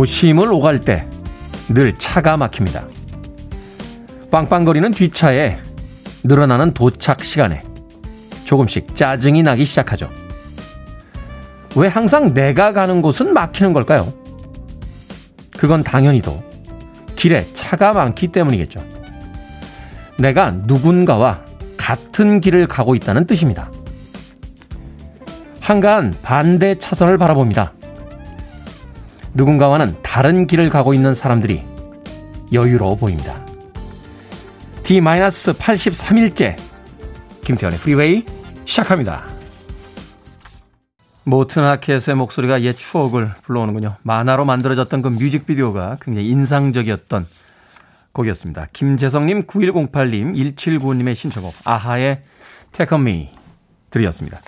도심을 오갈 때 늘 차가 막힙니다. 빵빵거리는 뒷차에 늘어나는 도착 시간에 조금씩 짜증이 나기 시작하죠. 왜 항상 내가 가는 곳은 막히는 걸까요? 그건 당연히도 길에 차가 많기 때문이겠죠. 내가 누군가와 같은 길을 가고 있다는 뜻입니다. 한간 반대 차선을 바라봅니다. 누군가와는 다른 길을 가고 있는 사람들이 여유로워 보입니다. D-83일째 김태현의 프리웨이 시작합니다. 모튼 하켓의 목소리가 옛 추억을 불러오는군요. 만화로 만들어졌던 그 뮤직비디오가 굉장히 인상적이었던 곡이었습니다. 김재성님, 9108님, 1795님의 신청곡 아하의 Take On Me 들으셨습니다.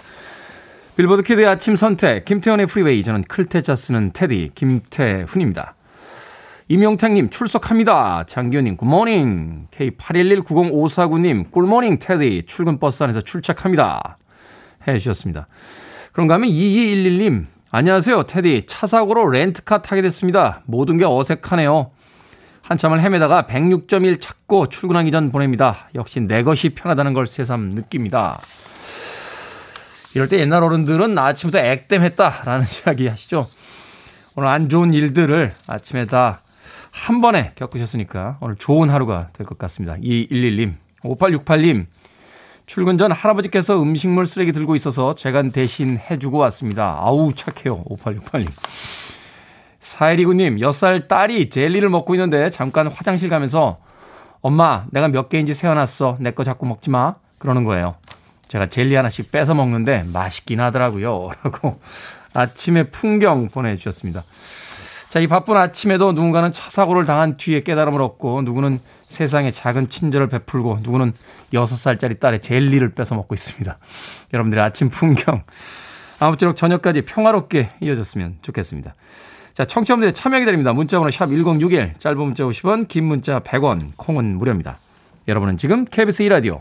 빌보드 키드의 아침 선택, 김태훈의 프리웨이, 저는 클 태자 쓰는 테디, 김태훈입니다. 임용택님, 출석합니다. 장기현님, 굿모닝. K81190549님, 꿀모닝, 테디, 출근 버스 안에서 출첵합니다. 해 주셨습니다. 그런가 하면 2211님, 안녕하세요, 테디. 차 사고로 렌트카 타게 됐습니다. 모든 게 어색하네요. 한참을 헤매다가 106.1 찾고 출근하기 전 보냅니다. 역시 내 것이 편하다는 걸 새삼 느낍니다. 이럴 때 옛날 어른들은 아침부터 액땜했다라는 이야기 하시죠. 오늘 안 좋은 일들을 아침에 다 한 번에 겪으셨으니까 오늘 좋은 하루가 될 것 같습니다. 2111님, 5868님, 출근 전 할아버지께서 음식물 쓰레기 들고 있어서 제가 대신 해주고 왔습니다. 아우, 착해요. 5868님. 4129님, 6살 딸이 젤리를 먹고 있는데 잠깐 화장실 가면서 엄마, 내가 몇 개인지 세어놨어. 내 거 자꾸 먹지 마. 그러는 거예요. 제가 젤리 하나씩 뺏어 먹는데 맛있긴 하더라고요. 라고 아침에 풍경 보내주셨습니다. 자, 이 바쁜 아침에도 누군가는 차 사고를 당한 뒤에 깨달음을 얻고 누구는 세상에 작은 친절을 베풀고 누구는 6살짜리 딸의 젤리를 뺏어 먹고 있습니다. 여러분들의 아침 풍경 아무쪼록 저녁까지 평화롭게 이어졌으면 좋겠습니다. 자, 청취자분들의 참여 기다립니다. 문자번호 샵 1061, 짧은 문자 50원, 긴 문자 100원, 콩은 무료입니다. 여러분은 지금 KBS 2라디오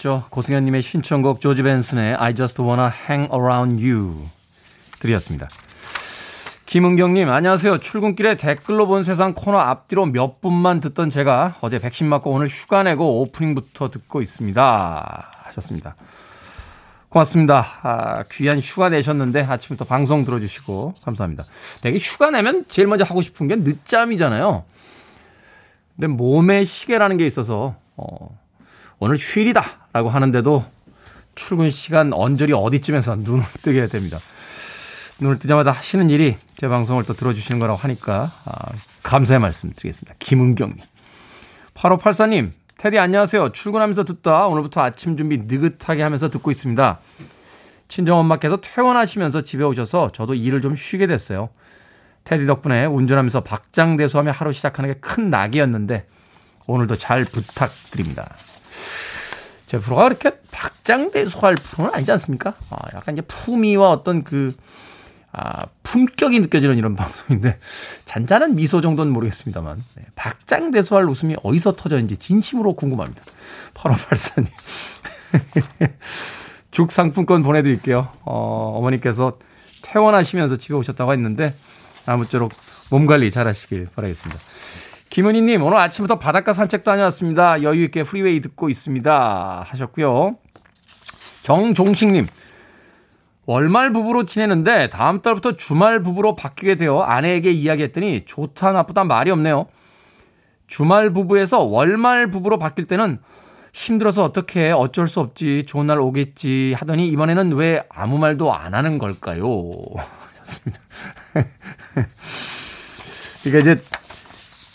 곡이었죠. 고승현님의 신청곡 조지 벤슨의 I Just Wanna Hang Around You 들이었습니다. 김은경님, 안녕하세요. 출근길에 댓글로 본 세상 코너 앞뒤로 몇 분만 듣던 제가 어제 백신 맞고 오늘 휴가 내고 오프닝부터 듣고 있습니다. 하셨습니다. 고맙습니다. 아, 귀한 휴가 내셨는데 아침부터 방송 들어주시고 감사합니다. 되게 휴가 내면 제일 먼저 하고 싶은 게 늦잠이잖아요. 근데 몸의 시계라는 게 있어서 어, 오늘 휴일이다 라고 하는데도 출근 시간 언저리 어디쯤에서 눈을 뜨게 됩니다. 눈을 뜨자마자 하시는 일이 제 방송을 또 들어주시는 거라고 하니까 아, 감사의 말씀 드리겠습니다. 김은경님. 8584님, 테디 안녕하세요. 출근하면서 듣다 오늘부터 아침 준비 느긋하게 하면서 듣고 있습니다. 친정엄마께서 퇴원하시면서 집에 오셔서 저도 일을 좀 쉬게 됐어요. 테디 덕분에 운전하면서 박장대소하며 하루 시작하는 게 큰 낙이었는데 오늘도 잘 부탁드립니다. 제 프로가 그렇게 박장대소할 프로는 아니지 않습니까? 아, 약간 이제 품위와 어떤 그 아, 품격이 느껴지는 이런 방송인데 잔잔한 미소 정도는 모르겠습니다만 네, 박장대소할 웃음이 어디서 터졌는지 진심으로 궁금합니다. 8584님. 죽 상품권 보내드릴게요. 어, 어머니께서 퇴원하시면서 집에 오셨다고 했는데 아무쪼록 몸 관리 잘 하시길 바라겠습니다. 김은희님, 오늘 아침부터 바닷가 산책 다녀왔습니다. 여유있게 프리웨이 듣고 있습니다. 하셨고요. 정종식님, 월말 부부로 지내는데 다음 달부터 주말 부부로 바뀌게 되어 아내에게 이야기했더니 좋다 나쁘다 말이 없네요. 주말 부부에서 월말 부부로 바뀔 때는 힘들어서 어떻게 어쩔 수 없지 좋은 날 오겠지 하더니 이번에는 왜 아무 말도 안 하는 걸까요? 같습니다. 그러니까 이제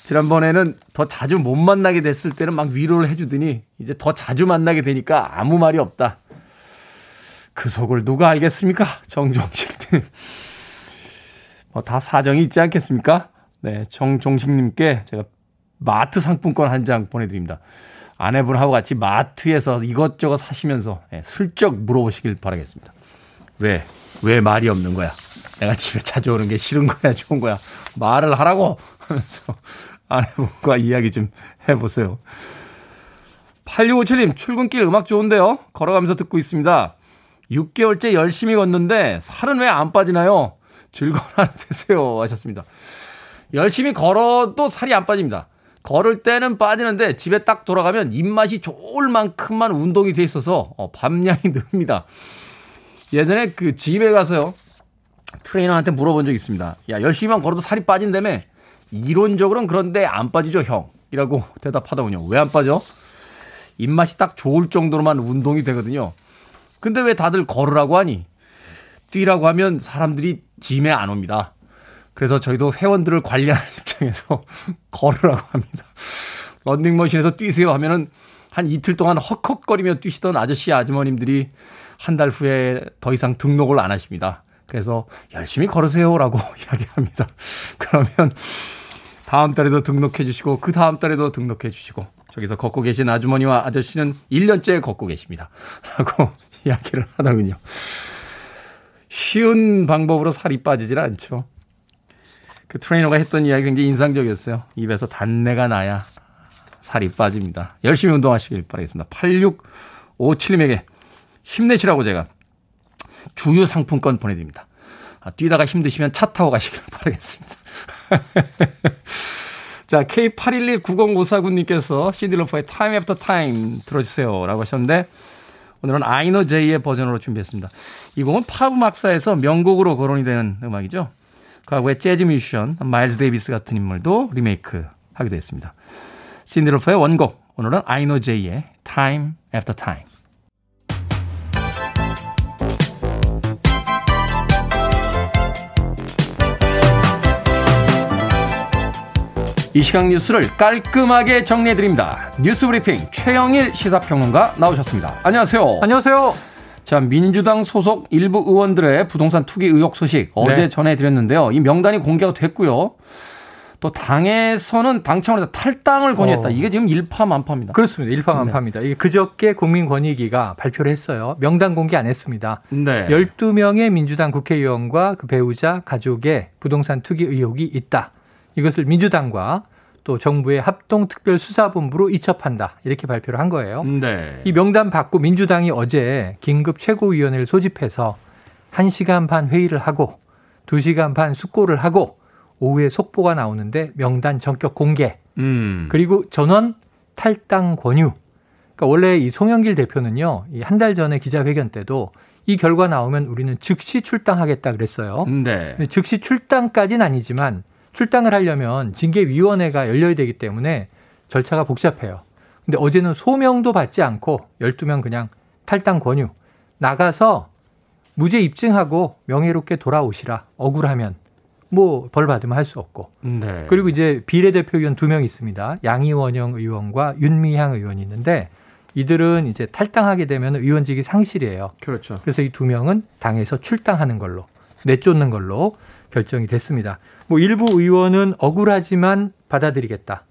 지난번에는 더 자주 못 만나게 됐을 때는 막 위로를 해주더니 이제 더 자주 만나게 되니까 아무 말이 없다. 그 속을 누가 알겠습니까? 정종식님. 뭐 다 사정이 있지 않겠습니까? 네, 정종식님께 제가 마트 상품권 한 장 보내드립니다. 아내분하고 같이 마트에서 이것저것 사시면서 네, 슬쩍 물어보시길 바라겠습니다. 왜? 왜 말이 없는 거야? 내가 집에 자주 오는 게 싫은 거야? 좋은 거야? 말을 하라고! 하면서 아내분과 이야기 좀 해보세요. 8657님, 출근길 음악 좋은데요? 걸어가면서 듣고 있습니다. 6개월째 열심히 걷는데 살은 왜 안 빠지나요? 즐거운 하루 되세요. 하셨습니다. 열심히 걸어도 살이 안 빠집니다. 걸을 때는 빠지는데 집에 딱 돌아가면 입맛이 좋을 만큼만 운동이 돼 있어서 어, 밤량이 늡니다. 예전에 그 집에 가서요. 트레이너한테 물어본 적이 있습니다. 야, 열심히만 걸어도 살이 빠진다며? 이론적으로는 그런데 안 빠지죠, 형. 이라고 대답하더군요. 왜 안 빠져? 입맛이 딱 좋을 정도로만 운동이 되거든요. 근데 왜 다들 걸으라고 하니? 뛰라고 하면 사람들이 짐에 안 옵니다. 그래서 저희도 회원들을 관리하는 입장에서 걸으라고 합니다. 런닝머신에서 뛰세요 하면은 한 이틀 동안 헉헉거리며 뛰시던 아저씨 아주머님들이 한 달 후에 더 이상 등록을 안 하십니다. 그래서 열심히 걸으세요라고 이야기합니다. 그러면 다음 달에도 등록해 주시고 그 다음 달에도 등록해 주시고 저기서 걷고 계신 아주머니와 아저씨는 1년째 걷고 계십니다. 라고 이야기를 하더군요. 쉬운 방법으로 살이 빠지질 않죠. 그 트레이너가 했던 이야기 굉장히 인상적이었어요. 입에서 단내가 나야 살이 빠집니다. 열심히 운동하시길 바라겠습니다. 8657님에게 힘내시라고 제가 주유 상품권 보내드립니다. 아, 뛰다가 힘드시면 차 타고 가시길 바라겠습니다. 자, K81190549님께서 신디 로퍼의 Time After Time 들어주세요. 라고 하셨는데, 오늘은 아이노 제이의 버전으로 준비했습니다. 이 곡은 팝 음악사에서 명곡으로 거론이 되는 음악이죠. 과거의 재즈 뮤지션 마일즈 데이비스 같은 인물도 리메이크 하기도 했습니다. 신디로퍼의 원곡, 오늘은 아이노 제이의 Time After Time. 이 시각 뉴스를 깔끔하게 정리해드립니다. 뉴스 브리핑 최영일 시사평론가 나오셨습니다. 안녕하세요. 안녕하세요. 자, 민주당 소속 일부 의원들의 부동산 투기 의혹 소식 어제 네. 전해드렸는데요. 이 명단이 공개가 됐고요. 또 당에서는 당 차원에서 탈당을 권유했다. 어. 이게 지금 일파만파입니다. 그렇습니다. 일파만파입니다. 네. 이게 그저께 국민권익위가 발표를 했어요. 명단 공개 안 했습니다. 네. 12명의 민주당 국회의원과 그 배우자 가족의 부동산 투기 의혹이 있다. 이것을 민주당과 또 정부의 합동특별수사본부로 이첩한다. 이렇게 발표를 한 거예요. 네. 이 명단 받고 민주당이 어제 긴급 최고위원회를 소집해서 1시간 반 회의를 하고 2시간 반 숙고를 하고 오후에 속보가 나오는데 명단 전격 공개. 음. 그리고 전원 탈당 권유. 그러니까 원래 이 송영길 대표는요. 한 달 전에 기자회견 때도 이 결과 나오면 우리는 즉시 출당하겠다 그랬어요. 네. 즉시 출당까지는 아니지만 출당을 하려면 징계위원회가 열려야 되기 때문에 절차가 복잡해요. 근데 어제는 소명도 받지 않고 12명 그냥 탈당 권유 나가서 무죄 입증하고 명예롭게 돌아오시라. 억울하면 뭐 벌 받으면 할 수 없고. 네. 그리고 이제 비례대표 의원 두 명 있습니다. 양희원영 의원과 윤미향 의원이 있는데 이들은 이제 탈당하게 되면 의원직이 상실이에요. 그렇죠. 그래서 이 두 명은 당에서 출당하는 걸로 내쫓는 걸로 결정이 됐습니다. 뭐 일부 의원은 억울하지만 받아들이겠다.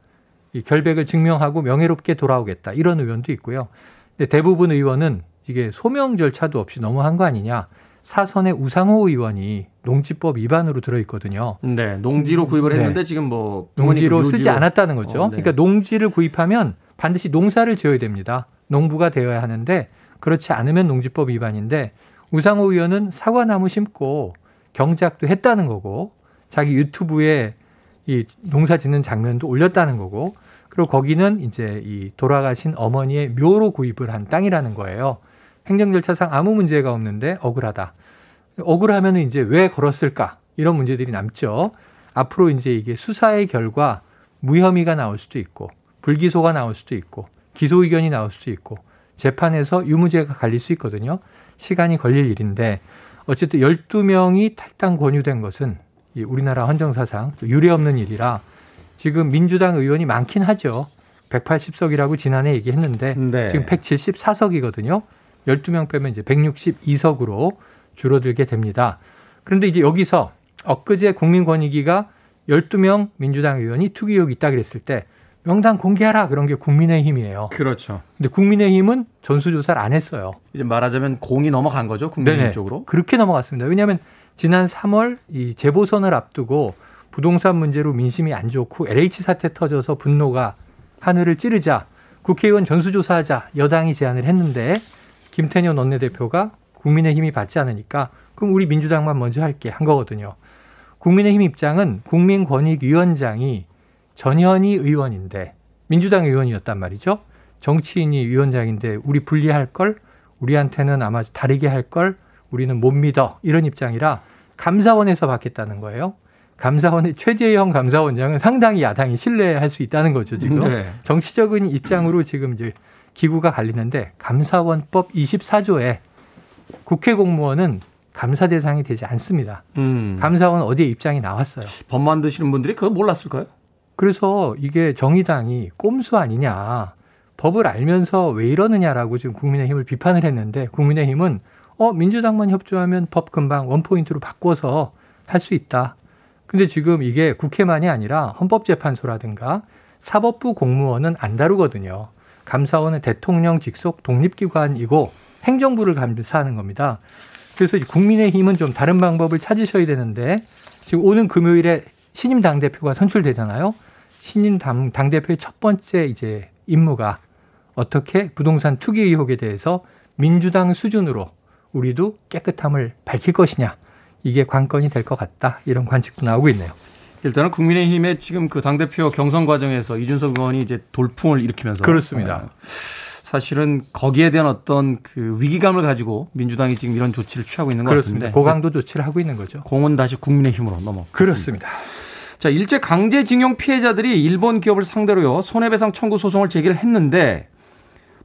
이 결백을 증명하고 명예롭게 돌아오겠다. 이런 의원도 있고요. 근데 대부분 의원은 이게 소명 절차도 없이 너무한 거 아니냐. 사선의 우상호 의원이 농지법 위반으로 들어있거든요. 네, 농지로 구입을 네. 했는데 네. 지금 뭐 농지로 묘지로. 쓰지 않았다는 거죠. 어, 네. 그러니까 농지를 구입하면 반드시 농사를 지어야 됩니다. 농부가 되어야 하는데 그렇지 않으면 농지법 위반인데 우상호 의원은 사과나무 심고 경작도 했다는 거고 자기 유튜브에 이 농사 짓는 장면도 올렸다는 거고 그리고 거기는 이제 이 돌아가신 어머니의 묘로 구입을 한 땅이라는 거예요. 행정 절차상 아무 문제가 없는데 억울하다. 억울하면 이제 왜 걸었을까? 이런 문제들이 남죠. 앞으로 이제 이게 수사의 결과 무혐의가 나올 수도 있고 불기소가 나올 수도 있고 기소 의견이 나올 수도 있고 재판에서 유무죄가 갈릴 수 있거든요. 시간이 걸릴 일인데 어쨌든 12명이 탈당 권유된 것은 우리나라 헌정사상 유례없는 일이라 지금 민주당 의원이 많긴 하죠. 180석이라고 지난해 얘기했는데 네. 지금 174석이거든요. 12명 빼면 이제 162석으로 줄어들게 됩니다. 그런데 이제 여기서 엊그제 국민권익위가 12명 민주당 의원이 투기 의혹이 있다 그랬을 때 명단 공개하라 그런 게 국민의힘이에요. 그렇죠. 근데 국민의힘은 전수조사를 안 했어요. 이제 말하자면 공이 넘어간 거죠 국민의힘 네네. 쪽으로. 그렇게 넘어갔습니다. 왜냐하면 지난 3월 이 재보선을 앞두고 부동산 문제로 민심이 안 좋고 LH 사태 터져서 분노가 하늘을 찌르자 국회의원 전수조사하자 여당이 제안을 했는데 김태년 원내대표가 국민의힘이 받지 않으니까 그럼 우리 민주당만 먼저 할게 한 거거든요. 국민의힘 입장은 국민권익위원장이 전현희 의원인데 민주당 의원이었단 말이죠. 정치인이 위원장인데 우리 분리할 걸 우리한테는 아마 다르게 할 걸 우리는 못 믿어 이런 입장이라 감사원에서 받겠다는 거예요. 감사원의 최재형 감사원장은 상당히 야당이 신뢰할 수 있다는 거죠 지금 네. 정치적인 입장으로 지금 이제 기구가 갈리는데 감사원법 24조에 국회 공무원은 감사 대상이 되지 않습니다. 음. 감사원 어디에 입장이 나왔어요. 법 만 드시는 분들이 그거 몰랐을까요? 그래서 이게 정의당이 꼼수 아니냐. 법을 알면서 왜 이러느냐라고 지금 국민의힘을 비판을 했는데 국민의힘은 어 민주당만 협조하면 법 금방 원포인트로 바꿔서 할 수 있다. 근데 지금 이게 국회만이 아니라 헌법재판소라든가 사법부 공무원은 안 다루거든요. 감사원은 대통령 직속 독립기관이고 행정부를 감사하는 겁니다. 그래서 국민의힘은 좀 다른 방법을 찾으셔야 되는데 지금 오는 금요일에 신임 당 대표가 선출되잖아요. 신임 당, 당 대표의 첫 번째 이제 임무가 어떻게 부동산 투기 의혹에 대해서 민주당 수준으로 우리도 깨끗함을 밝힐 것이냐. 이게 관건이 될 것 같다. 이런 관측도 나오고 있네요. 일단은 국민의힘의 지금 그 당 대표 경선 과정에서 이준석 의원이 이제 돌풍을 일으키면서 그렇습니다. 어, 사실은 거기에 대한 어떤 그 위기감을 가지고 민주당이 지금 이런 조치를 취하고 있는 것 그렇습니다. 같은데 고강도 조치를 하고 있는 거죠. 공은 다시 국민의힘으로 넘어. 그렇습니다. 자, 일제 강제징용 피해자들이 일본 기업을 상대로요 손해배상 청구 소송을 제기를 했는데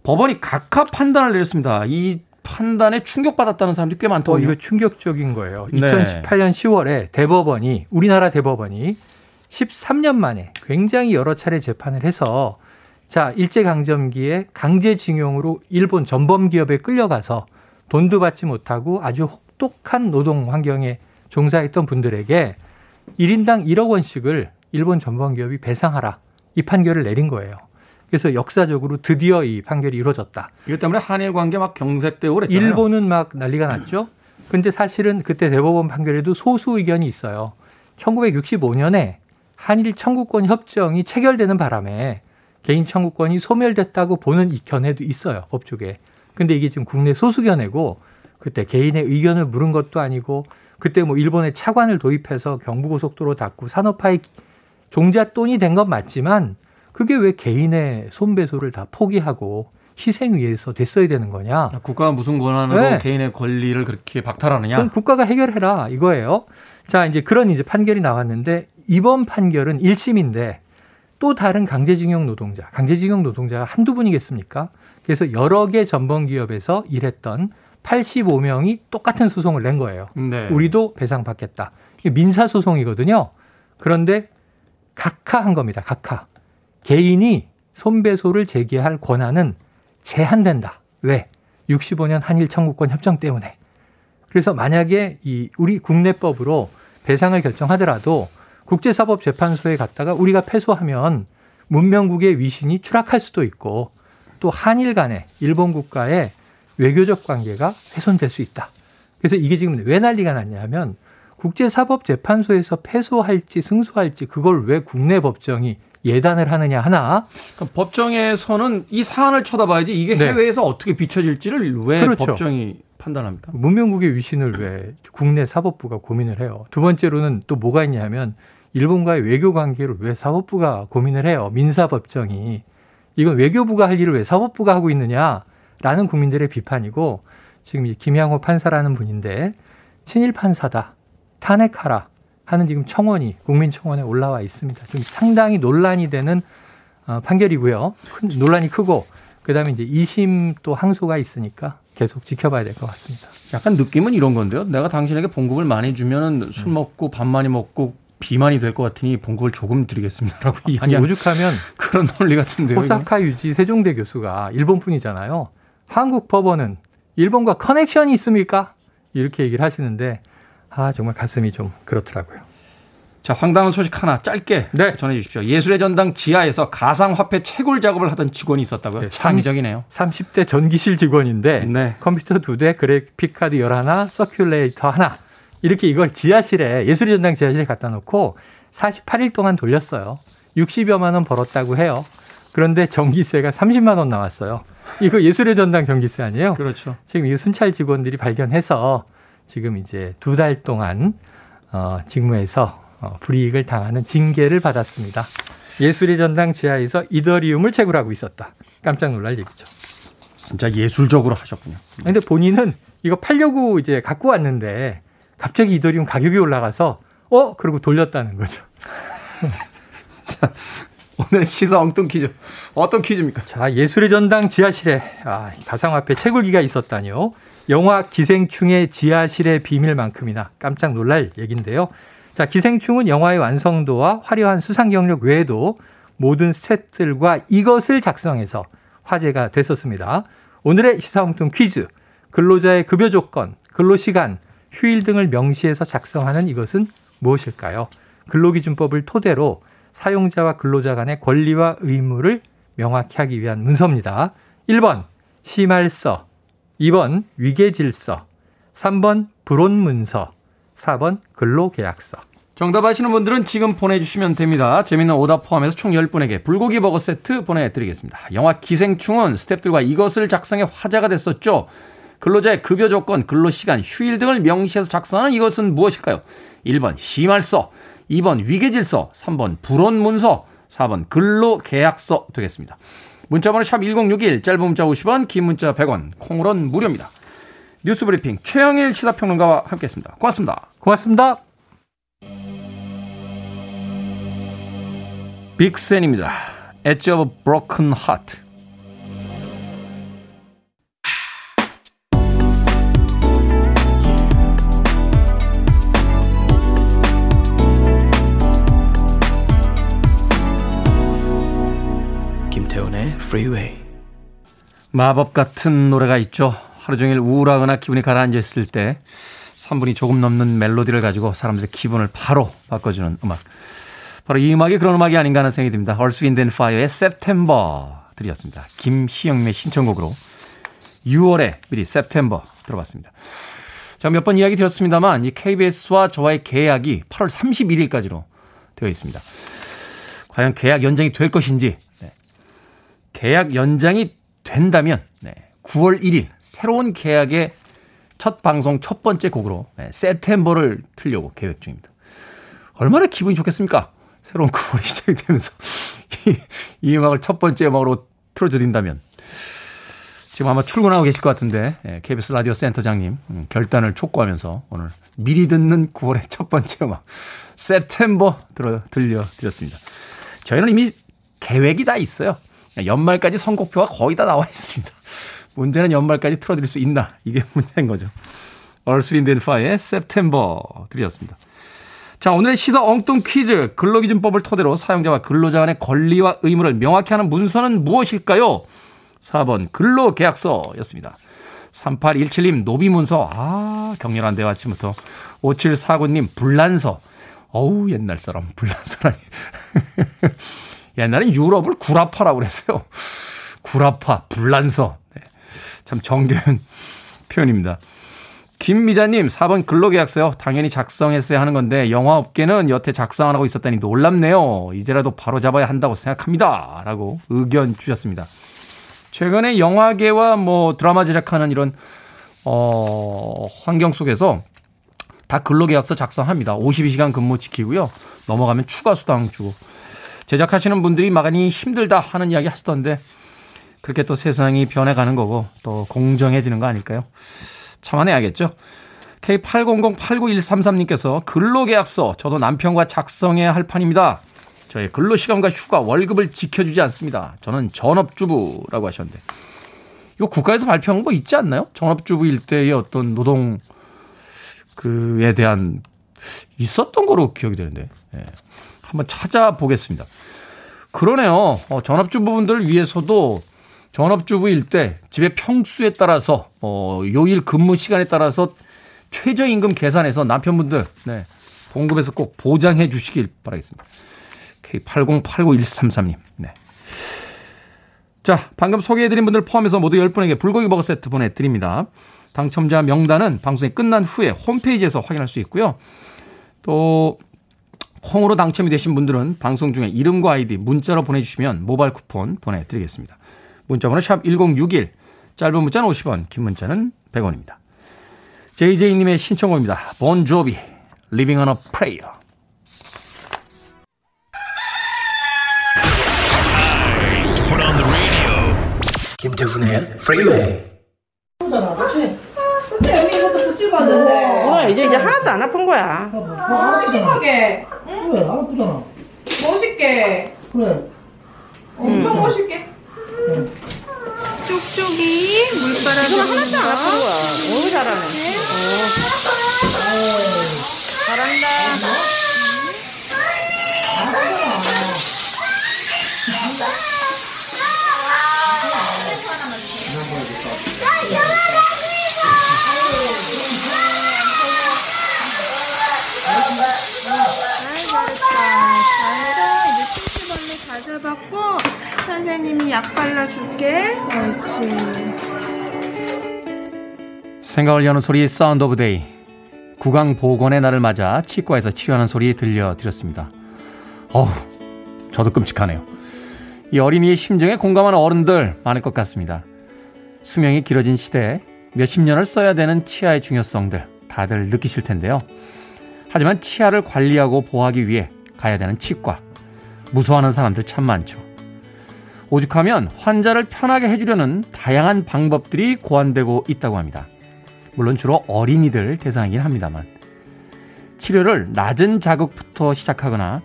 법원이 각하 판단을 내렸습니다. 이 판단에 충격받았다는 사람들이 꽤 많더군요. 어, 이거 충격적인 거예요. 네. 2018년 10월에 대법원이 우리나라 대법원이 13년 만에 굉장히 여러 차례 재판을 해서 자, 일제강점기에 강제징용으로 일본 전범 기업에 끌려가서 돈도 받지 못하고 아주 혹독한 노동 환경에 종사했던 분들에게 1인당 1억 원씩을 일본 전범 기업이 배상하라. 이 판결을 내린 거예요. 그래서 역사적으로 드디어 이 판결이 이루어졌다. 이것 때문에 한일 관계 막 경색되고 그랬잖아요. 일본은 막 난리가 났죠. 근데 사실은 그때 대법원 판결에도 소수 의견이 있어요. 1965년에 한일 청구권 협정이 체결되는 바람에 개인 청구권이 소멸됐다고 보는 이 견해도 있어요. 법조계. 근데 이게 지금 국내 소수 견해고 그때 개인의 의견을 물은 것도 아니고 그때 뭐 일본의 차관을 도입해서 경부고속도로 닫고 산업화의 종잣돈이 된 건 맞지만 그게 왜 개인의 손배소를 다 포기하고 희생 위해서 됐어야 되는 거냐? 국가가 무슨 권한으로 네. 개인의 권리를 그렇게 박탈하느냐? 그럼 국가가 해결해라 이거예요. 자 이제 그런 이제 판결이 나왔는데 이번 판결은 1심인데 또 다른 강제징용 노동자, 강제징용 노동자가 한두 분이겠습니까? 그래서 여러 개 전범 기업에서 일했던 85명이 똑같은 소송을 낸 거예요. 네. 우리도 배상 받겠다. 이게 민사 소송이거든요. 그런데 각하한 겁니다. 각하. 개인이 손배소를 제기할 권한은 제한된다. 왜? 65년 한일 청구권 협정 때문에. 그래서 만약에 이 우리 국내법으로 배상을 결정하더라도 국제사법재판소에 갔다가 우리가 패소하면 문명국의 위신이 추락할 수도 있고 또 한일 간의 일본 국가의 외교적 관계가 훼손될 수 있다. 그래서 이게 지금 왜 난리가 났냐면 국제사법재판소에서 패소할지 승소할지 그걸 왜 국내 법정이 예단을 하느냐 하나. 그러니까 법정에서는 이 사안을 쳐다봐야지 이게 네. 해외에서 네. 어떻게 비춰질지를 왜 그렇죠. 법정이 판단합니까? 문명국의 위신을 왜 국내 사법부가 고민을 해요. 두 번째로는 또 뭐가 있냐면 일본과의 외교 관계를 왜 사법부가 고민을 해요? 민사 법정이. 이건 외교부가 할 일을 왜 사법부가 하고 있느냐 라는 국민들의 비판이고 지금 김양호 판사라는 분인데 친일 판사다. 탄핵하라 하는 지금 청원이 국민청원에 올라와 있습니다. 좀 상당히 논란이 되는 어, 판결이고요. 큰 논란이 크고 그다음에 이제 2심 또 항소가 있으니까 계속 지켜봐야 될 것 같습니다. 약간 느낌은 이런 건데요. 내가 당신에게 봉급을 많이 주면 술 음. 먹고 밥 많이 먹고 비만이 될 것 같으니 봉급을 조금 드리겠습니다라고 아니 오죽하면 그런 논리 같은데요. 호사카 유지 세종대 교수가 일본 분이잖아요. 한국 법원은 일본과 커넥션이 있습니까? 이렇게 얘기를 하시는데 아 정말 가슴이 좀 그렇더라고요. 자, 황당한 소식 하나 짧게 네. 전해 주십시오. 예술의 전당 지하에서 가상화폐 채굴 작업을 하던 직원이 있었다고요? 네, 창의적이네요. 30대 전기실 직원인데 네. 컴퓨터 2대, 그래픽 카드 11, 서큘레이터 하나 이렇게 이걸 지하실에 예술의 전당 지하실에 갖다 놓고 48일 동안 돌렸어요. 60여만 원 벌었다고 해요. 그런데 전기세가 30만 원 나왔어요. 이거 예술의 전당 전기세 아니에요? 그렇죠. 지금 이 순찰 직원들이 발견해서 지금 이제 두 달 동안 어, 직무에서 어, 불이익을 당하는 징계를 받았습니다. 예술의 전당 지하에서 이더리움을 채굴하고 있었다. 깜짝 놀랄 얘기죠. 진짜 예술적으로 하셨군요. 근데 본인은 이거 팔려고 이제 갖고 왔는데 갑자기 이더리움 가격이 올라가서 어 그리고 돌렸다는 거죠. 자, 오늘 시사 엉뚱 퀴즈 어떤 퀴즈입니까? 자 예술의 전당 지하실에 아, 가상화폐 채굴기가 있었다니요. 영화 기생충의 지하실의 비밀만큼이나 깜짝 놀랄 얘긴데요. 자 기생충은 영화의 완성도와 화려한 수상 경력 외에도 모든 스태프들과 이것을 작성해서 화제가 됐었습니다. 오늘의 시사엉뚱 퀴즈 근로자의 급여 조건, 근로 시간, 휴일 등을 명시해서 작성하는 이것은 무엇일까요? 근로기준법을 토대로 사용자와 근로자 간의 권리와 의무를 명확히 하기 위한 문서입니다. 1번 심할서, 2번 위계질서, 3번 불온문서, 4번 근로계약서. 정답 아시는 분들은 지금 보내주시면 됩니다. 재밌는 오답 포함해서 총 10분에게 불고기 버거 세트 보내드리겠습니다. 영화 기생충은 스탭들과 이것을 작성해 화제가 됐었죠. 근로자의 급여 조건, 근로 시간, 휴일 등을 명시해서 작성하는 이것은 무엇일까요? 1번 심할서, 2번 위계질서, 3번 불온문서, 4번 근로계약서 되겠습니다. 문자번호 샵 1061, 짧은 문자 50원, 긴 문자 100원, 콩으로는 무료입니다. 뉴스브리핑 최영일 시사평론가와 함께했습니다. 고맙습니다. 고맙습니다. 빅센입니다. Edge of a Broken Heart. Freeway. 마법 같은 노래가 있죠. 하루 종일 우울하거나 기분이 가라앉아 있을 때 3분이 조금 넘는 멜로디를 가지고 사람들의 기분을 바로 바꿔주는 음악. 바로 이 음악이 그런 음악이 아닌가 하는 생각이 듭니다. Earth, Wind and Fire의 September 들이었습니다. 김희영의 신청곡으로 6월에 미리 September 들어봤습니다. 제가 몇 번 이야기 드렸습니다만 이 KBS와 저와의 계약이 8월 31일까지로 되어 있습니다. 과연 계약 연장이 될 것인지 계약 연장이 된다면 네, 9월 1일 새로운 계약의 첫 방송 첫 번째 곡으로 네, 세템버를 틀려고 계획 중입니다. 얼마나 기분이 좋겠습니까? 새로운 9월이 시작이 되면서 이, 이 음악을 첫 번째 음악으로 틀어드린다면 지금 아마 출근하고 계실 것 같은데 예, KBS 라디오 센터장님 음, 결단을 촉구하면서 오늘 미리 듣는 9월의 첫 번째 음악 세템버 들어 들려드렸습니다. 저희는 이미 계획이 다 있어요. 연말까지 선곡표가 거의 다 나와 있습니다. 문제는 연말까지 틀어드릴 수 있나? 이게 문제인 거죠. And Fire의 September 드렸습니다. 자, 오늘의 시사 엉뚱 퀴즈. 근로기준법을 토대로 사용자와 근로자 간의 권리와 의무를 명확히 하는 문서는 무엇일까요? 4번 근로계약서였습니다. 3817님 노비문서. 아, 격렬한 대화 아침부터. 5749님 불란서. 어우, 옛날 사람 불란서라니. 옛날엔 유럽을 구라파라고 그랬어요. 구라파, 불란서. 네. 참 정겨운 표현입니다. 김미자님, 4번 근로계약서요. 당연히 작성했어야 하는 건데, 영화업계는 여태 작성 안 하고 있었다니 놀랍네요. 이제라도 바로 잡아야 한다고 생각합니다. 라고 의견 주셨습니다. 최근에 영화계와 뭐 드라마 제작하는 이런, 어, 환경 속에서 다 근로계약서 작성합니다. 52시간 근무 지키고요. 넘어가면 추가 수당 주고. 제작하시는 분들이 많이 힘들다 하는 이야기 하시던데 그렇게 또 세상이 변해가는 거고 또 공정해지는 거 아닐까요? 참아내야겠죠. K80089133님께서 근로계약서 저도 남편과 작성해야 할 판입니다. 저의 근로시간과 휴가, 월급을 지켜주지 않습니다. 저는 전업주부라고 하셨는데 이거 국가에서 발표한 거 있지 않나요? 전업주부 일대의 어떤 노동 그에 대한 있었던 거로 기억이 되는데. 예. 한번 찾아보겠습니다. 그러네요. 어, 전업주부분들을 위해서도 전업주부일 때 집의 평수에 따라서 어, 요일 근무 시간에 따라서 최저임금 계산해서 남편분들 네, 봉급에서 꼭 보장해 주시길 바라겠습니다. K80891333님. 네. 자, 방금 소개해드린 분들 포함해서 모두 10분에게 불고기 버거 세트 보내드립니다. 당첨자 명단은 방송이 끝난 후에 홈페이지에서 확인할 수 있고요. 또 콩으로 당첨이 되신 분들은 방송 중에 이름과 아이디 문자로 보내주시면 모바일 쿠폰 보내드리겠습니다. 문자번호 샵 1061, 짧은 문자는 50원, 긴 문자는 100원입니다. JJ님의 신청곡입니다. 본조비, Living on a Prayer. 김태훈의 프리웨이 근데 여기 이것도 붙이고 왔는데. 어, 이제 이제 하나도 안 아픈 거야. 어, 씩씩하게. 응? 그래, 안 아프잖아. 멋있게. 그래. 엄청 멋있게. 쪽쪽이 물바람. 이거 하나도 안 아픈 거야. 너무 잘하네. 잘한다. 받고 선생님이 약 발라줄게. 옳지. 생각을 여는 소리 Sound of Day. 구강 보건의 날을 맞아 치과에서 치료하는 소리 들려드렸습니다. 어우, 저도 끔찍하네요. 이 어린이의 심정에 공감하는 어른들 많을 것 같습니다. 수명이 길어진 시대에 몇십 년을 써야 되는 치아의 중요성들 다들 느끼실 텐데요. 하지만 치아를 관리하고 보호하기 위해 가야 되는 치과. 무서워하는 사람들 참 많죠. 오죽하면 환자를 편하게 해주려는 다양한 방법들이 고안되고 있다고 합니다. 물론 주로 어린이들 대상이긴 합니다만. 치료를 낮은 자극부터 시작하거나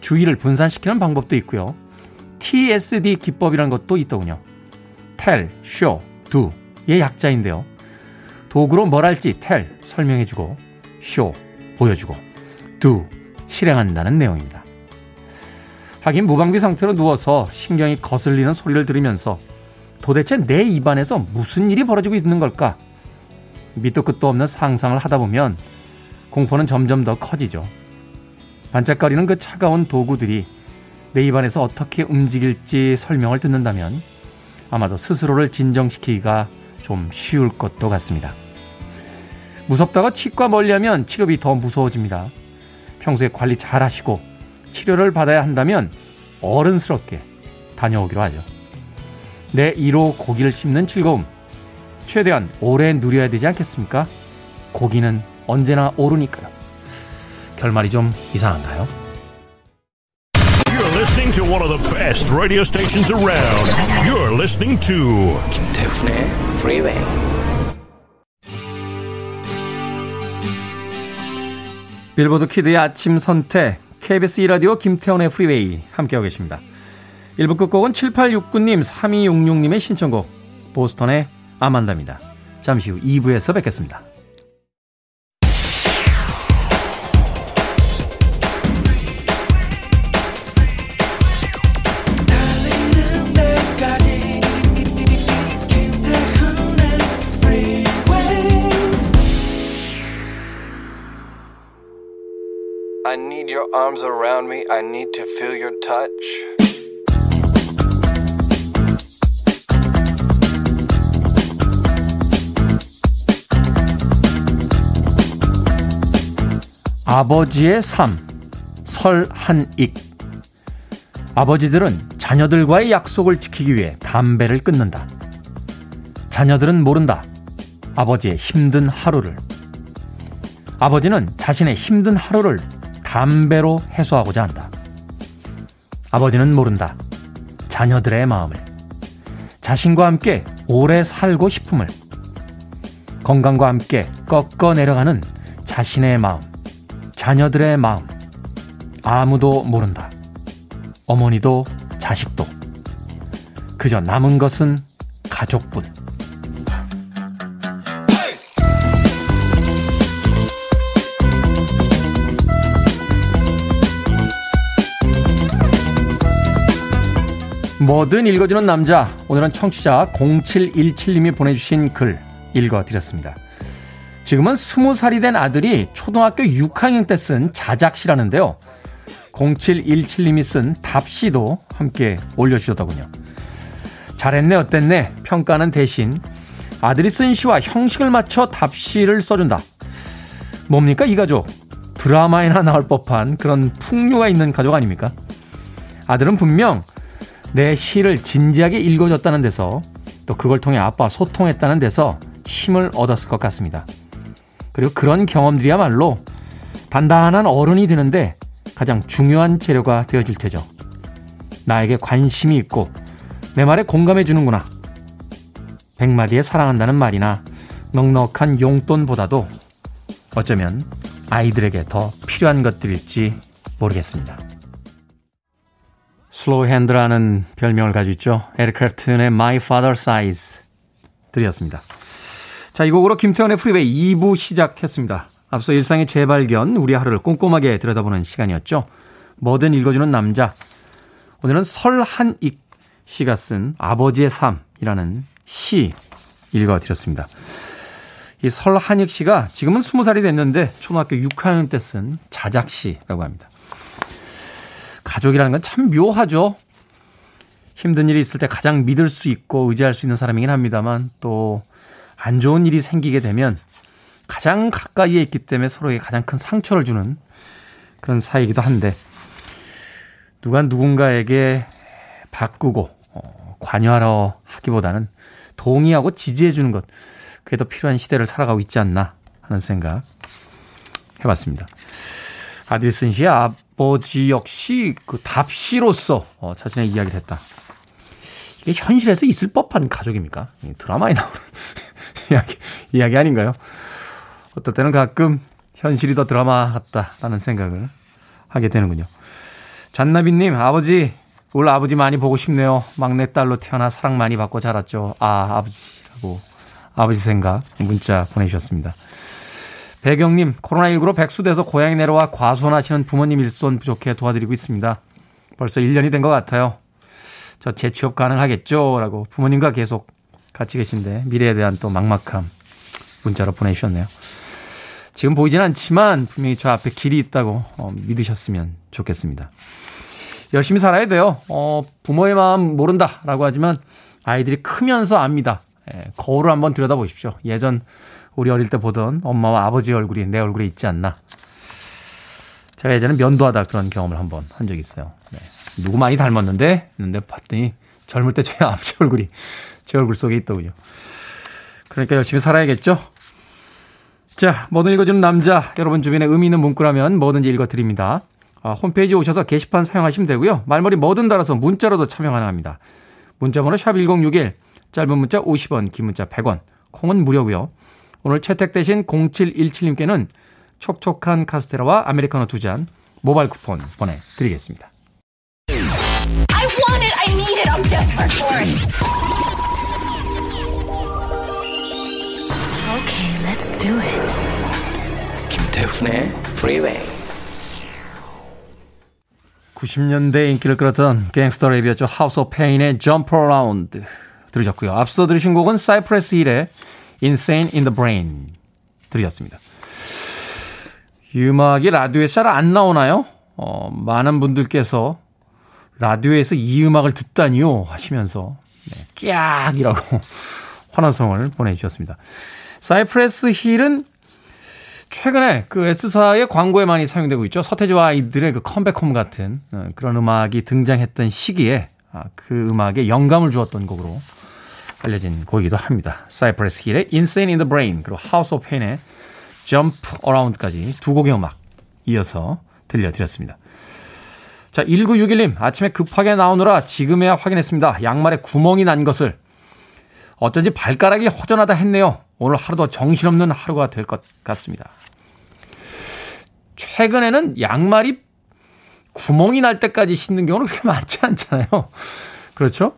주의를 분산시키는 방법도 있고요. TSD 기법이라는 것도 있더군요. tell, show, do의 약자인데요. 도구로 뭘 할지 tell, 설명해주고, show, 보여주고, do, 실행한다는 내용입니다. 하긴 무방비 상태로 누워서 신경이 거슬리는 소리를 들으면서 도대체 내 입안에서 무슨 일이 벌어지고 있는 걸까? 밑도 끝도 없는 상상을 하다 보면 공포는 점점 더 커지죠. 반짝거리는 그 차가운 도구들이 내 입안에서 어떻게 움직일지 설명을 듣는다면 아마도 스스로를 진정시키기가 좀 쉬울 것도 같습니다. 무섭다고 치과 멀리하면 치료비 더 무서워집니다. 평소에 관리 잘 하시고 치료를 받아야 한다면 어른스럽게 다녀오기로 하죠. 내 1호 고기를 씹는 즐거움. 최대한 오래 누려야 되지 않겠습니까? 고기는 언제나 오르니까요. 결말이 좀 이상한가요? You're listening to one of the best radio stations around. You're listening to 김태훈의 프리웨이 빌보드 키드의 아침 선택 KBS 2라디오 김태훈의 프리웨이 함께하고 계십니다. 1부 끝곡은 7869님, 3266님의 신청곡 보스턴의 아만다입니다. 잠시 후 2부에서 뵙겠습니다. Your arms around me. I need to feel your touch. 아버지의 삶, 설한익. 아버지들은 자녀들과의 약속을 지키기 위해 담배를 끊는다. 자녀들은 모른다. 아버지의 힘든 하루를. 아버지는 자신의 힘든 하루를 담배로 해소하고자 한다. 아버지는 모른다. 자녀들의 마음을. 자신과 함께 오래 살고 싶음을. 건강과 함께 꺾어 내려가는 자신의 마음. 자녀들의 마음. 아무도 모른다. 어머니도 자식도. 그저 남은 것은 가족뿐. 뭐든 읽어주는 남자. 오늘은 청취자 0717님이 보내주신 글 읽어드렸습니다. 지금은 20살이 된 아들이 초등학교 6학년 때 쓴 자작시라는데요. 0717님이 쓴 답시도 함께 올려주셨더군요. 잘했네, 어땠네. 평가는 대신 아들이 쓴 시와 형식을 맞춰 답시를 써준다. 뭡니까, 이 가족? 드라마에나 나올 법한 그런 풍류가 있는 가족 아닙니까? 아들은 분명 내 시를 진지하게 읽어줬다는 데서 또 그걸 통해 아빠와 소통했다는 데서 힘을 얻었을 것 같습니다. 그리고 그런 경험들이야말로 단단한 어른이 되는데 가장 중요한 재료가 되어줄 테죠. 나에게 관심이 있고 내 말에 공감해 주는구나. 백마디에 사랑한다는 말이나 넉넉한 용돈보다도 어쩌면 아이들에게 더 필요한 것들일지 모르겠습니다. Slow Hand라는 별명을 가지고 있죠. 에릭 클랩튼의 My Father's Eyes 들으셨습니다. 자, 이 곡으로 김태훈의 프리웨이 2부 시작했습니다. 앞서 일상의 재발견, 우리 하루를 꼼꼼하게 들여다보는 시간이었죠. 뭐든 읽어주는 남자. 오늘은 설한익 씨가 쓴 아버지의 삶이라는 시 읽어드렸습니다. 이 설한익 씨가 지금은 20살이 됐는데 초등학교 6학년 때 쓴 자작시라고 합니다. 가족이라는 건 참 묘하죠. 힘든 일이 있을 때 가장 믿을 수 있고 의지할 수 있는 사람이긴 합니다만 또 안 좋은 일이 생기게 되면 가장 가까이에 있기 때문에 서로에게 가장 큰 상처를 주는 그런 사이이기도 한데 누가 누군가에게 바꾸고 어, 관여하러 하기보다는 동의하고 지지해 주는 것 그게 더 필요한 시대를 살아가고 있지 않나 하는 생각 해봤습니다. 쓴 시에 아버지 역시 그 답시로서 어, 자신의 이야기를 했다. 이게 현실에서 있을 법한 가족입니까? 드라마에 나오는 이야기, 이야기 아닌가요? 어떨 때는 가끔 현실이 더 드라마 같다라는 생각을 하게 되는군요. 잔나비님, 아버지, 올 아버지 많이 보고 싶네요. 막내딸로 태어나 사랑 많이 받고 자랐죠. 아, 아버지라고 아버지 생각 문자 보내주셨습니다. 배경님, 코로나19로 백수돼서 고향에 내려와 과수원하시는 부모님 일손 부족해 도와드리고 있습니다. 벌써 1년이 된 것 같아요. 저 재취업 가능하겠죠? 라고 부모님과 계속 같이 계신데 미래에 대한 또 막막함 문자로 보내주셨네요. 지금 보이진 않지만 분명히 저 앞에 길이 있다고 어, 믿으셨으면 좋겠습니다. 열심히 살아야 돼요. 어, 부모의 마음 모른다라고 하지만 아이들이 크면서 압니다. 예, 거울을 한번 들여다보십시오. 예전 우리 어릴 때 보던 엄마와 아버지 얼굴이 내 얼굴에 있지 않나. 제가 예전에 면도하다 그런 경험을 한 번 한 적이 있어요. 네. 누구 많이 닮았는데 했는데 봤더니 젊을 때 제 아버지 얼굴이 제 얼굴 속에 있더군요. 그러니까 열심히 살아야겠죠. 자, 뭐든 읽어주는 남자. 여러분 주변에 의미 있는 문구라면 뭐든지 읽어드립니다. 아, 홈페이지 오셔서 게시판 사용하시면 되고요. 말머리 뭐든 달아서 문자로도 참여 가능합니다. 문자번호 샵 1061, 짧은 문자 50원, 긴 문자 100원, 콩은 무료고요. 오늘 채택되신 0717님께는 촉촉한 카스테라와 아메리카노 두 잔 모바일 쿠폰 보내드리겠습니다. I want it, I need it, I'm desperate for it. Okay, let's do it. 김태훈의 Freeway. 90년대 인기를 끌었던 갱스터 랩이었죠. House of Pain의 Jump Around 들으셨고요. 앞서 들으신 곡은 사이프레스 1의 Insane in the Brain 들으셨습니다. 이 음악이 라디오에 잘 안 나오나요? 어, 많은 분들께서 라디오에서 이 음악을 듣다니요 하시면서 네, 꺅이라고 환호성을 보내주셨습니다. 사이프레스 힐은 최근에 그 S사의 광고에 많이 사용되고 있죠. 서태지와 아이들의 그 Come Back Home 같은 어, 그런 음악이 등장했던 시기에 아, 그 음악에 영감을 주었던 곡으로 알려진 곡이기도 합니다. 사이프레스 힐의 Insane in the Brain 그리고 House of Pain의 Jump Around까지 두 곡의 음악 이어서 들려드렸습니다. 자, 1961님, 아침에 급하게 나오느라 지금에야 확인했습니다. 양말에 구멍이 난 것을. 어쩐지 발가락이 허전하다 했네요. 오늘 하루도 정신없는 하루가 될 것 같습니다. 최근에는 양말이 구멍이 날 때까지 신는 경우는 그렇게 많지 않잖아요. 그렇죠?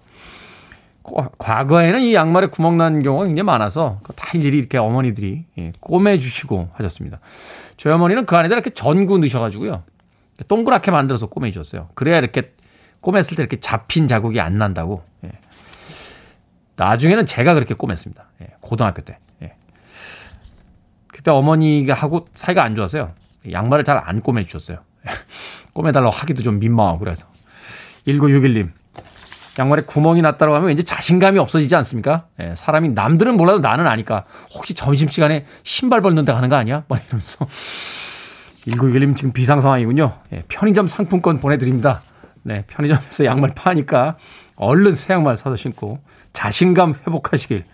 과거에는 이 양말에 구멍 난 경우가 굉장히 많아서 다 일일이 이렇게 어머니들이 예, 꼬매주시고 하셨습니다. 저희 어머니는 그 안에다 이렇게 전구 넣으셔가지고요. 동그랗게 만들어서 꼬매주셨어요. 그래야 이렇게 꼬맸을 때 이렇게 잡힌 자국이 안 난다고. 예. 나중에는 제가 그렇게 꼬맸습니다. 예. 고등학교 때. 예. 그때 어머니가 하고 사이가 안 좋았어요. 양말을 잘 안 꼬매 주셨어요. 꼬매달라고 하기도 좀 민망하고 그래서. 1961님. 양말에 구멍이 났다고 하면 왠지 자신감이 없어지지 않습니까? 예, 사람이 남들은 몰라도 나는 아니까 혹시 점심시간에 신발 벌는데 가는 거 아니야? 막 이러면서 1961님 지금 비상 상황이군요. 예, 편의점 상품권 보내드립니다. 네, 편의점에서 양말 파니까 얼른 새 양말 사서 신고 자신감 회복하시길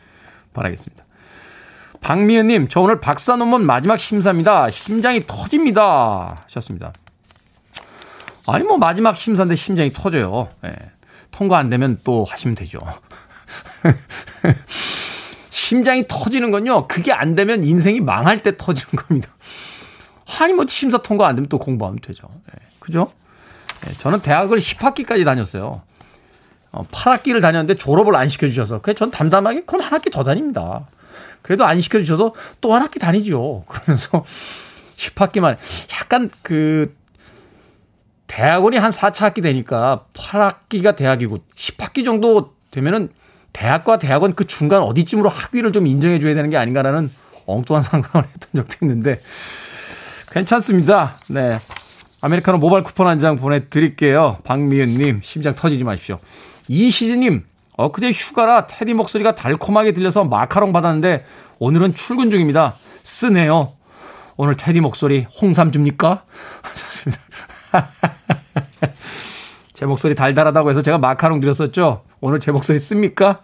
바라겠습니다. 박미연님, 저 오늘 박사 논문 마지막 심사입니다. 심장이 터집니다. 하셨습니다. 아니, 뭐 마지막 심사인데 심장이 터져요. 예, 통과 안 되면 또 하시면 되죠. 심장이 터지는 건요, 그게 안 되면 인생이 망할 때 터지는 겁니다. 아니, 뭐 심사 통과 안 되면 또 공부하면 되죠. 예, 그죠? 예, 저는 대학을 10학기까지 다녔어요. 어, 8학기를 다녔는데 졸업을 안 시켜주셔서. 그래서 전 담담하게 그럼 한 학기 더 다닙니다. 그래도 안 시켜주셔서 또 한 학기 다니죠. 그러면서 10학기만 약간 그 대학원이 한 4차 학기 되니까 8학기가 대학이고 10학기 정도 되면은 대학과 대학원 그 중간 어디쯤으로 학위를 좀 인정해 줘야 되는 게 아닌가라는 엉뚱한 상상을 했던 적도 있는데 괜찮습니다. 네. 아메리카노 모바일 쿠폰 한 장 보내드릴게요. 박미은님, 심장 터지지 마십시오. 이시즈님, 엊그제 휴가라 테디 목소리가 달콤하게 들려서 마카롱 받았는데 오늘은 출근 중입니다. 쓰네요. 오늘 테디 목소리 홍삼 줍니까? 좋습니다. 제 목소리 달달하다고 해서 제가 마카롱 드렸었죠. 오늘 제 목소리 씁니까?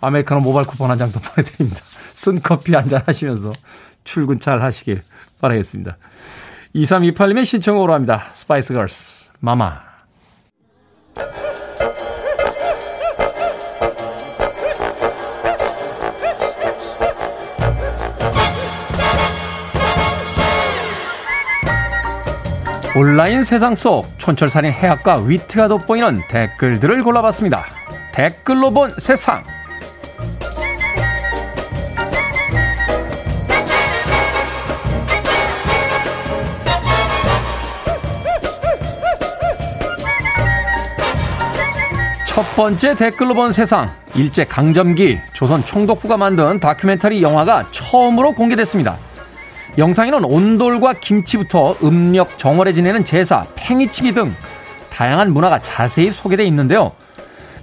아메리카노 모바일 쿠폰 한 장 더 보내드립니다. 쓴 커피 한 잔 하시면서 출근 잘 하시길 바라겠습니다. 2328님의 신청으로 합니다. 스파이스 걸스, Mama. 온라인 세상 속 촌철살인 해학과 위트가 돋보이는 댓글들을 골라봤습니다. 댓글로 본 세상. 첫 번째 댓글로 본 세상. 일제 강점기 조선 총독부가 만든 다큐멘터리 영화가 처음으로 공개됐습니다. 영상에는 온돌과 김치부터 음력 정월에 지내는 제사, 팽이치기 등 다양한 문화가 자세히 소개되어 있는데요.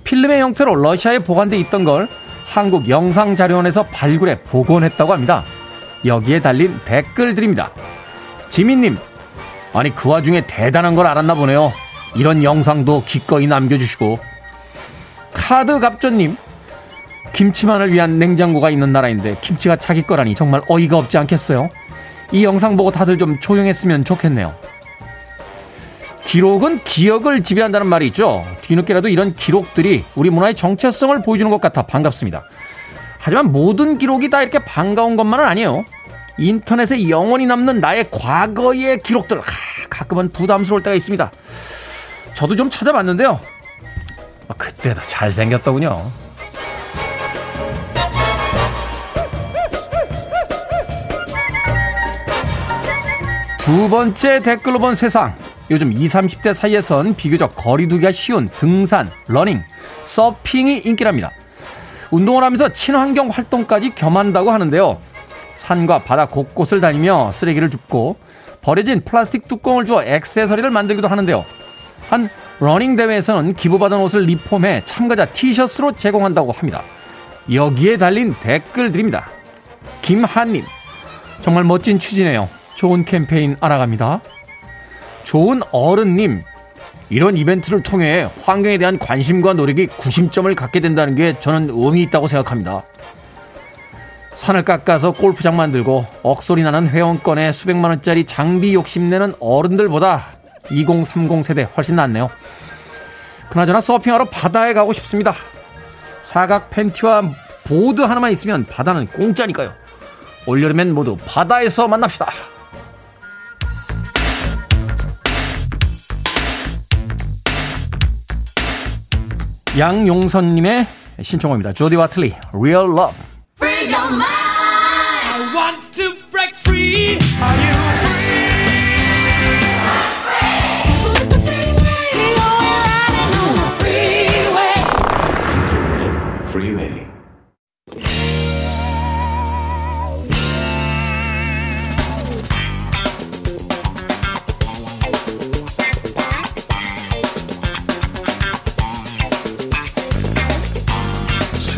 필름의 형태로 러시아에 보관돼 있던 걸 한국 영상자료원에서 발굴해 복원했다고 합니다. 여기에 달린 댓글들입니다. 지민님, 아니 그 와중에 대단한 걸 알았나 보네요. 이런 영상도 기꺼이 남겨주시고 카드 갑조님 김치만을 위한 냉장고가 있는 나라인데 김치가 자기 거라니 정말 어이가 없지 않겠어요? 이 영상 보고 다들 좀 조용했으면 좋겠네요. 기록은 기억을 지배한다는 말이 있죠. 뒤늦게라도 이런 기록들이 우리 문화의 정체성을 보여주는 것 같아 반갑습니다. 하지만 모든 기록이 다 이렇게 반가운 것만은 아니에요. 인터넷에 영원히 남는 나의 과거의 기록들 가끔은 부담스러울 때가 있습니다. 저도 좀 찾아봤는데요. 아, 그때도 잘생겼더군요. 두 번째 댓글로 본 세상. 요즘 20, 30대 사이에선 비교적 거리두기가 쉬운 등산, 러닝, 서핑이 인기랍니다. 운동을 하면서 친환경 활동까지 겸한다고 하는데요. 산과 바다 곳곳을 다니며 쓰레기를 줍고 버려진 플라스틱 뚜껑을 주워 액세서리를 만들기도 하는데요. 한 러닝 대회에서는 기부받은 옷을 리폼해 참가자 티셔츠로 제공한다고 합니다. 여기에 달린 댓글들입니다. 김한님, 정말 멋진 취지네요. 좋은 캠페인 알아갑니다. 좋은 어른님, 이런 이벤트를 통해 환경에 대한 관심과 노력이 구심점을 갖게 된다는 게 저는 의미 있다고 생각합니다. 산을 깎아서 골프장 만들고 억소리 나는 회원권에 수백만 원짜리 장비 욕심내는 어른들보다 2030 세대 훨씬 낫네요. 그나저나 서핑하러 바다에 가고 싶습니다. 사각 팬티와 보드 하나만 있으면 바다는 공짜니까요. 올여름엔 모두 바다에서 만납시다. 양용선님의 신청곡입니다. 조디 와틀리, Real Love.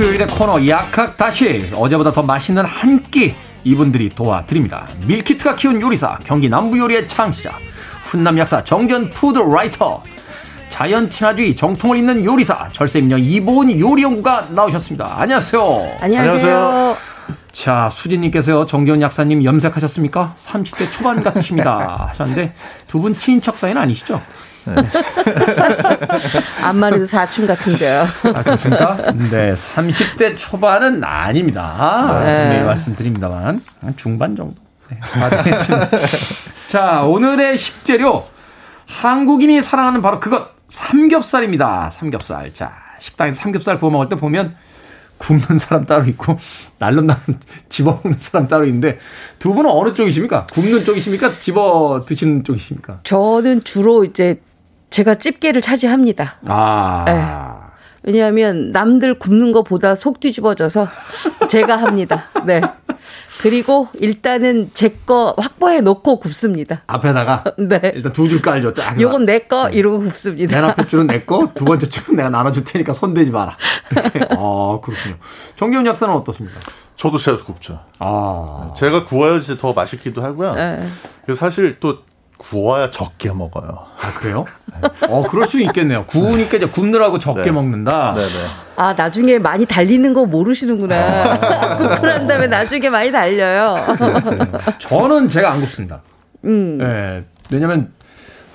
수요일의 코너 약학다식 어제보다 더 맛있는 한 끼 이분들이 도와드립니다. 밀키트가 키운 요리사 경기 남부요리의 창시자 훈남 약사 정견 food writer 자연 친화주의 정통을 잇는 요리사 절세미녀 이보은 요리연구가 나오셨습니다. 안녕하세요. 안녕하세요. 자 수진님께서요 정견 약사님 염색하셨습니까? 30대 초반 같으십니다 하셨는데 두 분 친인척 사이는 아니시죠? 앞만 해도 사춘 같은데요. 아, 그렇습니까? 네, 30대 초반은 아닙니다. 네. 분명히 말씀드립니다만 한 중반 정도. 네, 맞겠습니다. 자, 오늘의 식재료 한국인이 사랑하는 바로 그것 삼겹살입니다. 삼겹살. 자, 식당에서 삼겹살 구워 먹을 때 보면 굽는 사람 따로 있고 날름날름 집어먹는 사람 따로 있는데 두 분은 어느 쪽이십니까? 굽는 쪽이십니까? 집어 드시는 쪽이십니까? 저는 주로 이제 제가 집게를 차지합니다. 아. 네. 왜냐하면 남들 굽는 것보다 속 뒤집어져서 제가 합니다. 네. 그리고 일단은 제 거 확보해 놓고 굽습니다. 앞에다가 네. 일단 두 줄 깔죠. 딱. 요건 내 거 이러고 굽습니다. 맨 앞에 줄은 내 거, 두 번째 줄은 내가 나눠줄 테니까 손대지 마라. 이렇게. 아, 그렇군요. 정기훈 약사는 어떻습니까? 저도 제가 굽죠. 아. 제가 구워야지 더 맛있기도 하고요. 네. 그래서 사실 또 구워야 적게 먹어요. 아, 그래요? 어, 그럴 수 있겠네요. 구우니까 이제 굽느라고 적게 네. 먹는다. 네네. 아, 나중에 많이 달리는 거 모르시는구나. 굽고 난 다음에 나중에 많이 달려요. 저는 제가 안 굽습니다. 음. 예. 왜냐면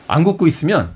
안 굽고 있으면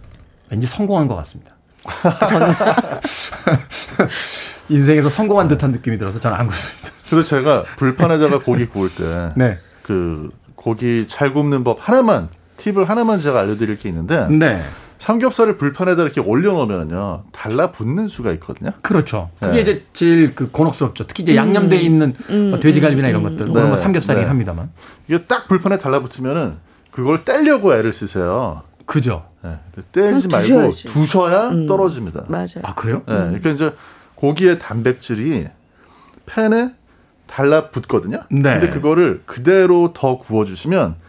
왠지 성공한 것 같습니다. 인생에서 성공한 듯한 느낌이 들어서 저는 안 굽습니다. 그래서 제가 불판에다가 고기 구울 때, 네. 그 고기 잘 굽는 법 하나만 팁을 하나만 제가 알려드릴 게 있는데 네. 삼겹살을 불판에다 이렇게 올려놓으면요 달라붙는 수가 있거든요. 그렇죠. 그게 네. 이제 제일 그 곤혹스럽죠. 특히 이제 양념돼 있는 뭐 돼지갈비나 이런 것들, 물론 뭐 네, 삼겹살이긴 네. 합니다만. 이게 딱 불판에 달라붙으면은 그걸 떼려고 애를 쓰세요. 그죠. 네. 떼지 말고 두셔야지. 두셔야 떨어집니다. 맞아요. 아 그래요? 네, 그러니까 이제 고기의 단백질이 팬에 달라붙거든요. 네. 근데 그거를 그대로 더 구워주시면 이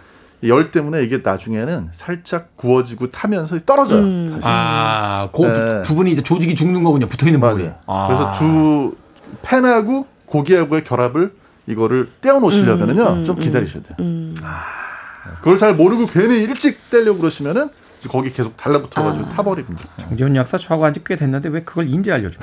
열 때문에 이게 나중에는 살짝 구워지고 타면서 떨어져요. 음. 다시. 아, 그 네. 부, 분이 이제 조직이 죽는 거군요. 붙어 있는 부분이. 아. 그래서 두 팬하고 고기하고의 결합을 이거를 떼어 놓으시려면은요 음, 좀 음, 기다리셔야 돼요. 음. 그걸 잘 모르고 괜히 일찍 떼려고 그러시면은 거기 계속 달라붙어가지고 아. 타버립니다. 정재훈 약사 저하고 한지 꽤 됐는데 왜 그걸 인제 알려줘?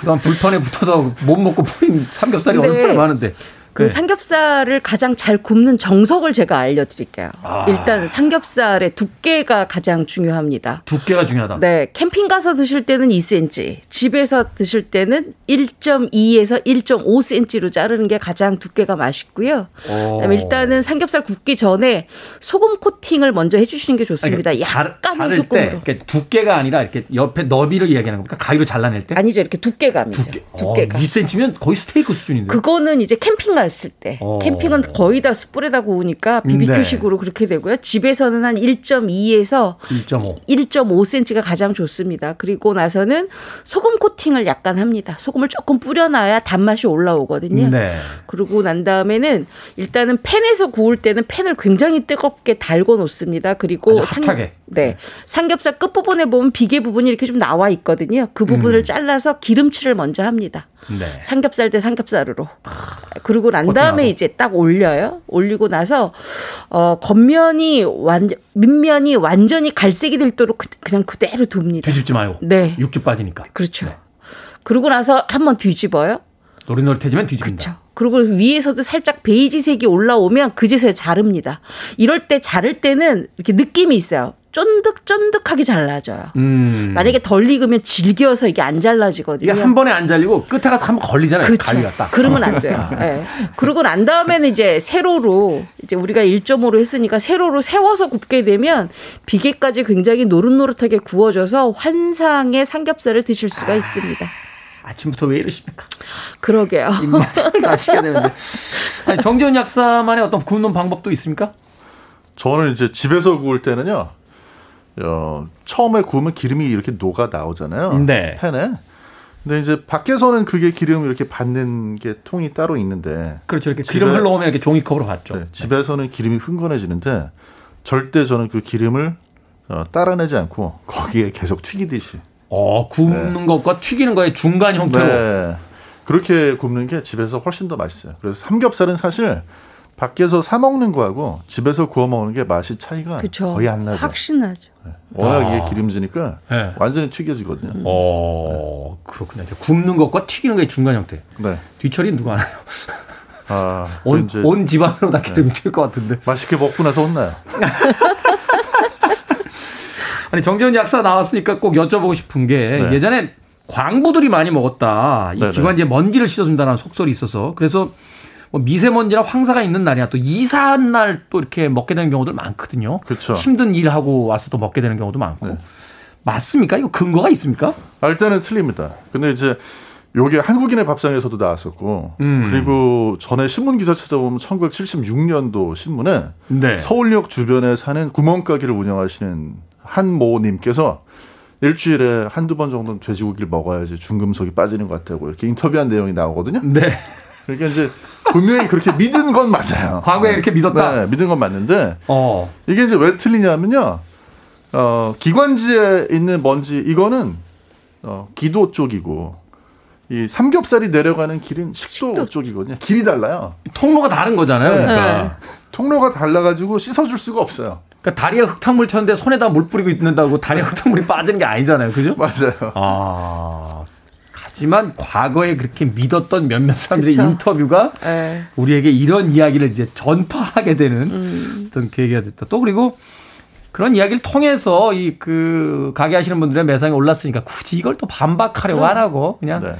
그다음 불판에 붙어서 못 먹고 버린 삼겹살이 얼마나 많은데. 그 네. 삼겹살을 가장 잘 굽는 정석을 제가 알려드릴게요. 아. 일단 삼겹살의 두께가 가장 중요합니다. 두께가 중요하다. 네, 캠핑 가서 드실 때는 2cm, 집에서 드실 때는 1.2에서 1.5cm로 자르는 게 가장 두께가 맛있고요. 오. 그다음에 일단은 삼겹살 굽기 전에 소금 코팅을 먼저 해주시는 게 좋습니다. 약간의 자를 때 소금으로. 이렇게 두께가 아니라 이렇게 옆에 너비를 이야기하는 겁니까? 가위로 잘라낼 때? 아니죠, 이렇게 두께감이죠. 두께. 두께가. 어, 2cm면 거의 스테이크 수준인데. 그거는 이제 캠핑 갔을 때. 어. 캠핑은 거의 다 숯불에다 구우니까 네. BBQ식으로 그렇게 되고요. 집에서는 한 1.2에서 1.5. 1.5cm가 가장 좋습니다. 그리고 나서는 소금 코팅을 약간 합니다. 소금을 조금 뿌려놔야 단맛이 올라오거든요. 네. 그러고 난 다음에는 일단은 팬에서 구울 때는 팬을 굉장히 뜨겁게 달궈 놓습니다. 그리고 아주 핫하게. 네. 삼겹살 끝부분에 보면 비계 부분이 이렇게 좀 나와 있거든요. 그 부분을 음. 잘라서 기름칠을 먼저 합니다. 네. 삼겹살 대 삼겹살으로. 그러고 난. 다음에 이제 딱 올려요. 올리고 나서 어 겉면이 완전 밑면이 완전히 갈색이 될 도록 그- 그냥 그대로 둡니다. 뒤집지 말고. 네. 육즙 빠지니까. 그렇죠. 네. 그러고 나서 한번 뒤집어요. 노릇노릇해지면 뒤집는다. 그렇죠. 그리고 위에서도 살짝 베이지색이 올라오면 그제서야 자릅니다. 이럴 때 자를 때는 이렇게 느낌이 있어요. 쫀득쫀득하게 잘라져요. 음. 만약에 덜 익으면 질겨서 이게 안 잘라지거든요. 이게 한 번에 안 잘리고 끝에 가서 한번 걸리잖아요. 그렇죠. 가위가 딱. 그러면 안 돼요. 예. 그러고 난 다음에는 이제 세로로 이제 우리가 1.5로 했으니까 세로로 세워서 굽게 되면 비계까지 굉장히 노릇노릇하게 구워져서 환상의 삼겹살을 드실 수가 있습니다. 아침부터 왜 이러십니까? 그러게요. 입맛을 다시게 되는데. 아니, 정재훈 약사만의 어떤 굽는 방법도 있습니까? 저는 이제 집에서 구울 때는요. 어, 처음에 구우면 기름이 이렇게 녹아 나오잖아요. 네. 팬에. 근데 이제 밖에서는 그게 기름을 이렇게 받는 게 통이 따로 있는데. 그렇죠. 이렇게 기름 흘러오면 이렇게 종이컵으로 받죠. 네, 집에서는 기름이 흥건해지는데 절대 저는 그 기름을 어, 따라내지 않고 거기에 계속 튀기듯이. 어, 굽는 네. 것과 튀기는 거의 중간 형태로. 네. 그렇게 굽는 게 집에서 훨씬 더 맛있어요. 그래서 삼겹살은 사실 밖에서 사 먹는 거하고 집에서 구워 먹는 게 맛이 차이가 그쵸. 거의 안 나죠. 확신 나죠. 네. 워낙 아. 이게 기름지니까 네. 완전히 튀겨지거든요. 음. 어, 그렇군요. 굽는 것과 튀기는 게 중간 형태. 네. 뒤처리 누가 하나요? 아, 온, 온 집안으로 다 기름 네. 튈것 같은데. 맛있게 먹고 나서 혼나요. 아니 정재훈 약사 나왔으니까 꼭 여쭤보고 싶은 게 네. 예전에 광부들이 많이 먹었다. 이 기관지에 먼지를 씻어준다는 속설이 있어서 그래서 뭐 미세먼지나 황사가 있는 날이나 또 이사한 날 또 이렇게 먹게 되는 경우들 많거든요. 그렇죠. 힘든 일하고 와서 또 먹게 되는 경우도 많고. 네. 맞습니까? 이거 근거가 있습니까? 아, 일단은 틀립니다. 근데 이제 요게 한국인의 밥상에서도 나왔었고 음. 그리고 전에 신문 기사 찾아보면 1976년도 신문에 네. 서울역 주변에 사는 구멍가게를 운영하시는 한 모님께서 일주일에 한두 번 정도는 돼지고기를 먹어야지 중금속이 빠지는 것 같다고 이렇게 인터뷰한 내용이 나오거든요. 네. 그러니까 이제 분명히 그렇게 믿은 건 맞아요. 과거에 이렇게 믿었다. 네, 믿은 건 맞는데 어. 이게 이제 왜 틀리냐면요. 어, 기관지에 있는 먼지 이거는 어, 기도 쪽이고 이 삼겹살이 내려가는 길은 식도, 식도. 쪽이거든요. 길이 달라요. 통로가 다른 거잖아요. 네. 그러니까 네. 통로가 달라가지고 씻어줄 수가 없어요. 그러니까 다리에 흙탕물 쳤는데 손에다 물 뿌리고 있는다고 다리에 흙탕물이 빠지는 게 아니잖아요. 그죠? 맞아요. 아, 하지만 과거에 그렇게 믿었던 몇몇 사람들의 그쵸. 인터뷰가 에. 네. 우리에게 이런 이야기를 이제 전파하게 되는 음. 어떤 계기가 됐다. 또 그리고 그런 이야기를 통해서 이 그 가게 하시는 분들의 매상이 올랐으니까 굳이 이걸 또 반박하려고 안 하고 그냥 네.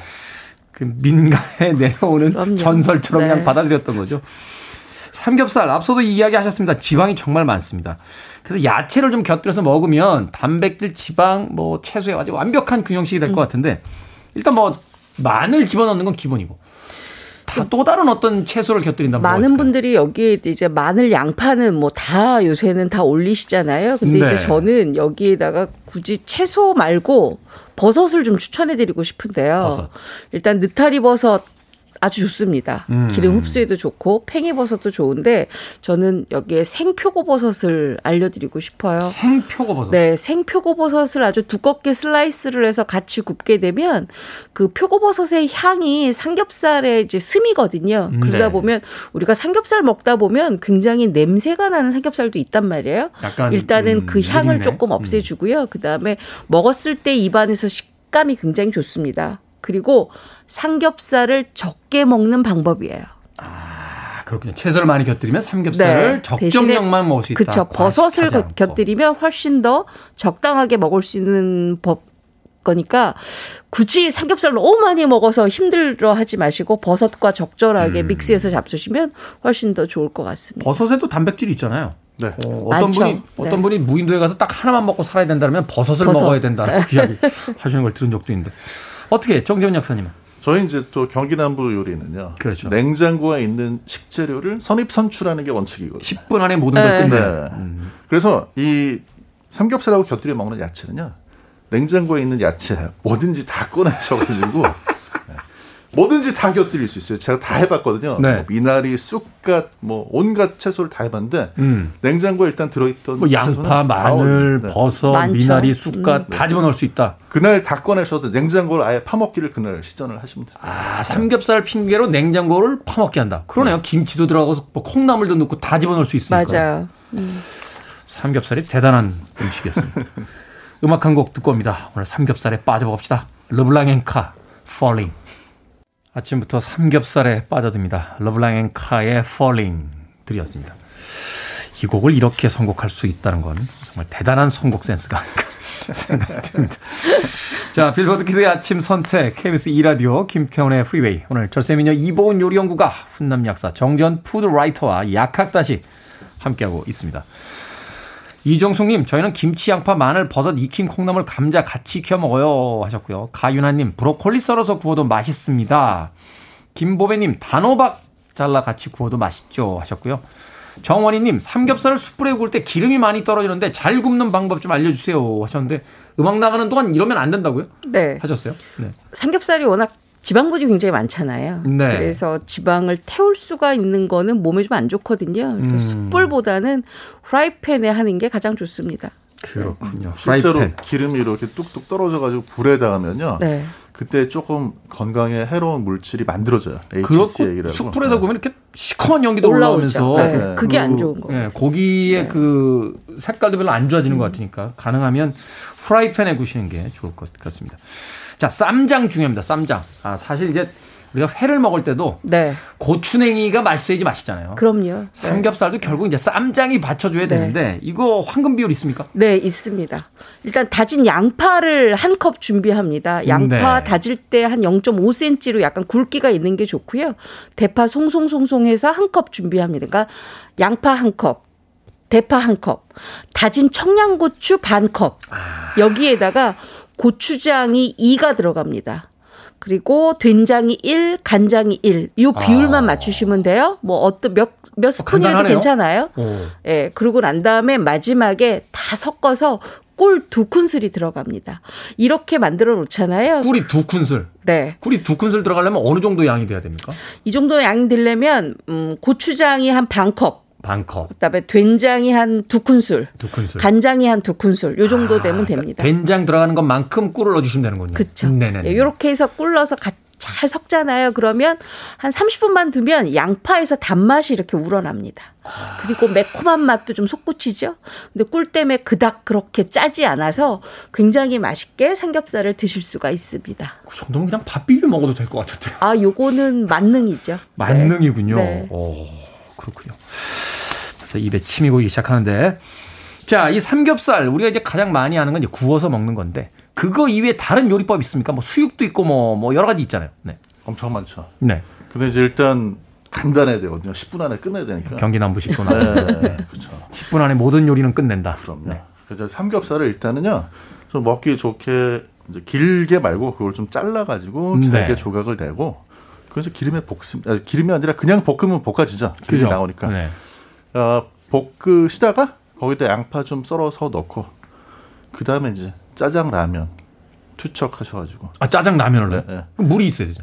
그 민간에 내려오는 그럼요. 전설처럼 네. 그냥 받아들였던 거죠. 삼겹살 앞서도 이야기 하셨습니다. 지방이 정말 많습니다. 그래서 야채를 좀 곁들여서 먹으면 단백질, 지방, 뭐 채소에 아주 완벽한 균형식이 될것 음. 같은데 일단 뭐 마늘 집어넣는 건 기본이고 또 다른 어떤 채소를 곁들인다 많은 분들이 여기에 이제 마늘 양파는 뭐 다 요새는 다 올리시잖아요. 근데 네. 이제 저는 여기에다가 굳이 채소 말고 버섯을 좀 추천해 드리고 싶은데요. 버섯. 일단 느타리 버섯 아주 좋습니다. 음. 기름 흡수에도 좋고 팽이버섯도 좋은데 저는 여기에 생표고버섯을 알려드리고 싶어요. 생표고버섯. 네, 생표고버섯을 아주 두껍게 슬라이스를 해서 같이 굽게 되면 그 표고버섯의 향이 삼겹살에 이제 스미거든요. 음, 그러다 네. 보면 우리가 삼겹살 먹다 보면 굉장히 냄새가 나는 삼겹살도 있단 말이에요. 일단은 음, 그 향을 있네. 조금 음. 없애주고요. 그 다음에 먹었을 때 입안에서 식감이 굉장히 좋습니다. 그리고 삼겹살을 적게 먹는 방법이에요. 아, 그렇군요. 채소를 많이 곁들이면 삼겹살을 네, 적정량만 먹을 수 있다. 그렇죠. 버섯을 곁들이면 훨씬 더 적당하게 먹을 수 있는 법 거니까 굳이 삼겹살 너무 많이 먹어서 힘들어 하지 마시고 버섯과 적절하게 음. 믹스해서 잡수시면 훨씬 더 좋을 것 같습니다. 버섯에도 단백질이 있잖아요. 네. 어, 떤 분이 어떤 네. 분이 무인도에 가서 딱 하나만 먹고 살아야 된다면 버섯을 버섯. 먹어야 된다. 그 이야기 하시는 걸 들은 적도 있는데 어떻게 정재훈 약사님은? 저희 이제 또 경기 남부 요리는요. 그렇죠. 냉장고에 있는 식재료를 선입 선출하는 게 원칙이거든요. 10분 안에 모든 걸 네. 끝내. 네. 음. 그래서 이 삼겹살하고 곁들여 먹는 야채는요. 냉장고에 있는 야채 뭐든지 다 꺼내셔가지고 뭐든지 다 곁들일 수 있어요. 제가 다 해봤거든요. 네. 뭐 미나리, 쑥갓, 뭐 온갖 채소를 다 해봤는데 음. 냉장고에 일단 들어있던 뭐 양파, 마늘, 네. 버섯, 많죠. 미나리, 쑥갓 음. 다 집어넣을 수 있다. 그날 다 꺼내셔도 냉장고를 아예 파먹기를 그날 시전을 하시면 돼요. 아 삼겹살 핑계로 냉장고를 파먹게 한다. 그러네요. 네. 김치도 들어가고 뭐 콩나물도 넣고 다 집어넣을 수 있으니까. 맞아요. 음. 삼겹살이 대단한 음식이었습니다. 음악 한 곡 듣고 옵니다. 오늘 삼겹살에 빠져봅시다. 르블랑 앤 카, Falling. 아침부터 삼겹살에 빠져듭니다. 르블랑 앤 카의 Falling 들으셨습니다. 이 곡을 이렇게 선곡할 수 있다는 건 정말 대단한 선곡 센스가 아닐까 생각이 듭니다. 자, 빌보드 키드의 아침 선택, KBS 2라디오, 김태훈의 프리웨이. 오늘 절세미녀 이보은 요리연구가, 훈남 약사, 정전 food writer와 약학다식 함께하고 있습니다. 이정숙님, 저희는 김치, 양파, 마늘, 버섯, 익힌 콩나물, 감자 같이 익혀 먹어요. 하셨고요. 가윤아님, 브로콜리 썰어서 구워도 맛있습니다. 김보배님, 단호박 잘라 같이 구워도 맛있죠. 하셨고요. 정원희님, 삼겹살을 숯불에 구울 때 기름이 많이 떨어지는데 잘 굽는 방법 좀 알려주세요. 하셨는데, 음악 나가는 동안 이러면 안 된다고요? 네. 하셨어요? 네. 삼겹살이 워낙 지방분이 굉장히 많잖아요. 네. 그래서 지방을 태울 수가 있는 거는 몸에 좀 안 좋거든요. 그래서 음. 숯불보다는 프라이팬에 하는 게 가장 좋습니다. 그렇군요. 실제로 프라이팬. 기름이 이렇게 뚝뚝 떨어져가지고 불에 닿으면요. 네. 그때 조금 건강에 해로운 물질이 만들어져요. HCA라고. 숯불에다 보면 이렇게 시커먼 연기도 올라오면서 네. 네. 그게 안 좋은 거. 네. 고기의 네. 그 색깔도 별로 안 좋아지는 음. 것 같으니까 가능하면 프라이팬에 구시는 게 좋을 것 같습니다. 자, 쌈장 중요합니다. 쌈장. 아, 사실 이제 우리가 회를 먹을 때도 네. 고추냉이가 맛있어야지 맛있잖아요. 그럼요. 삼겹살도 네. 결국 이제 쌈장이 받쳐줘야 네. 되는데 이거 황금 비율 있습니까? 네, 있습니다. 일단 다진 양파를 한 컵 준비합니다. 양파 네. 다질 때 한 0.5cm로 약간 굵기가 있는 게 좋고요. 대파 송송송송해서 한 컵 준비합니다. 그러니까 양파 한 컵, 대파 한 컵, 다진 청양고추 반 컵. 아. 여기에다가 고추장이 2가 들어갑니다. 그리고 된장이 1, 간장이 1. 이 비율만 아. 맞추시면 돼요. 뭐 어떤 몇, 몇 스푼이라도 간 괜찮아요. 오. 예, 그러고 난 다음에 마지막에 다 섞어서 꿀 두 큰술이 들어갑니다. 이렇게 만들어 놓잖아요. 꿀이 두 큰술. 네. 꿀이 두 큰술 들어가려면 어느 정도 양이 돼야 됩니까? 이 정도 양이 되려면 음, 고추장이 한 반 컵. 반 컵. 그다음에 된장이 한 두 큰술. 두 큰술. 간장이 한 두 큰술. 요 정도 아, 되면 됩니다. 된장 들어가는 것만큼 꿀을 넣어 주시면 되는군요. 그렇죠. 네네. 이렇게 해서 꿀 넣어서 가, 잘 섞잖아요. 그러면 한 30분만 두면 양파에서 단맛이 이렇게 우러납니다. 그리고 매콤한 맛도 좀 솟구치죠. 근데 꿀 때문에 그닥 그렇게 짜지 않아서 굉장히 맛있게 삼겹살을 드실 수가 있습니다. 그 정도면 그냥 밥 비벼 먹어도 될 것 같은데요. 아, 요거는 만능이죠. 만능이군요. 네. 오, 그렇군요. 입에 침이 고이기 시작하는데 자, 이 삼겹살 우리가 이제 가장 많이 하는 건 이제 구워서 먹는 건데 그거 이외에 다른 요리법 있습니까? 뭐 수육도 있고 뭐, 뭐 여러 가지 있잖아요. 네. 엄청 많죠. 네. 근데 이제 일단 간단해야 되거든요. 10분 안에 끝내야 되니까. 경기 남부 10분 안에. 네, 네. 그렇죠. 10분 안에 모든 요리는 끝낸다. 그럼요. 네. 그래서 삼겹살을 일단은요. 좀 먹기 좋게 이제 길게 말고 그걸 좀 잘라 가지고 잘게 네. 조각을 내고 그래서 기름에 볶습니다. 아, 기름이 아니라 그냥 볶으면 볶아지죠. 기름이 그죠? 나오니까. 네. 어, 볶으시다가 거기다 양파 좀 썰어서 넣고 그 다음에 이제 짜장 라면 투척하셔가지고 아 짜장 라면을 네, 네. 그럼 물이 있어야 되죠.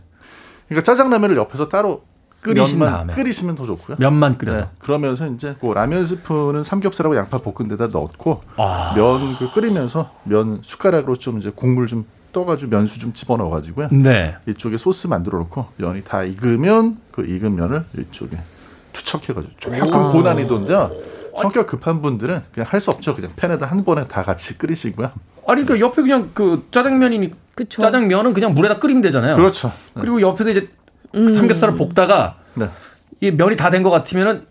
그러니까 짜장 라면을 옆에서 따로 끓이신 다음에 끓이시면 더 좋고요. 면만 끓여서 네, 그러면서 이제 그 라면 스프는 삼겹살하고 양파 볶은 데다 넣고 아. 면그 끓이면서 면 숟가락으로 좀 이제 국물 좀 떠가지고 면수 좀 집어넣어가지고요. 네. 이쪽에 소스 만들어 놓고 면이 다 익으면 그 익은 면을 이쪽에 투척해가지고 조금 고난이도인데요. 성격 급한 분들은 그냥 할 수 없죠. 그냥 팬에다 한 번에 다 같이 끓이시고요. 아니 그 옆에 그냥 그 짜장면이니 그쵸. 짜장면은 그냥 물에다 끓이면 되잖아요. 그렇죠. 네. 그리고 옆에서 이제 음. 삼겹살을 볶다가 네. 이 면이 다 된 것 같으면은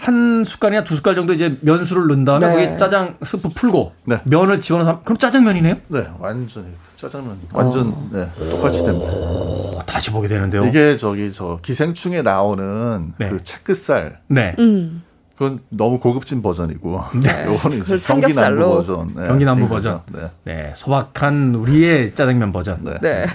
한 숟갈이나 두 숟갈 정도 이제 면수를 넣은 다음에 네. 거기에 짜장 스프 풀고 네. 면을 집어넣어서 그럼 짜장면이네요? 네, 완전히 짜장면 완전 어. 네, 똑같이 됩니다. 오, 다시 보게 되는데요. 이게 저기 저 기생충에 나오는 네. 그 채끝살. 네. 음. 그건 너무 고급진 버전이고 네. 요거는 이제 경기 남부 버전. 네. 경기 남부 버전. 네. 네. 소박한 우리의 짜장면 버전. 네. 네.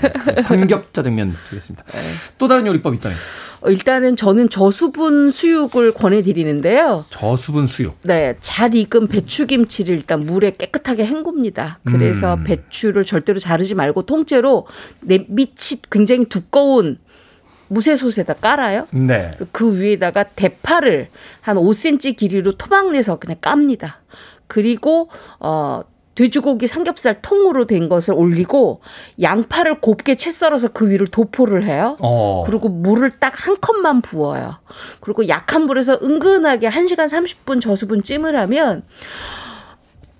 삼겹 짜장면 드리겠습니다. 네. 또 다른 요리법 있다면? 어, 일단은 저는 저수분 수육을 권해드리는데요. 저수분 수육. 네, 잘 익은 배추김치를 일단 물에 깨끗하게 헹굽니다. 그래서 음. 배추를 절대로 자르지 말고 통째로 내 밑이 굉장히 두꺼운 무쇠솥에다 깔아요. 네. 그 위에다가 대파를 한 5cm 길이로 토막 내서 그냥 깝니다. 그리고 어 돼지고기 삼겹살 통으로 된 것을 올리고 양파를 곱게 채 썰어서 그 위를 도포를 해요. 어. 그리고 물을 딱 한 컵만 부어요. 그리고 약한 불에서 은근하게 1시간 30분 저수분 찜을 하면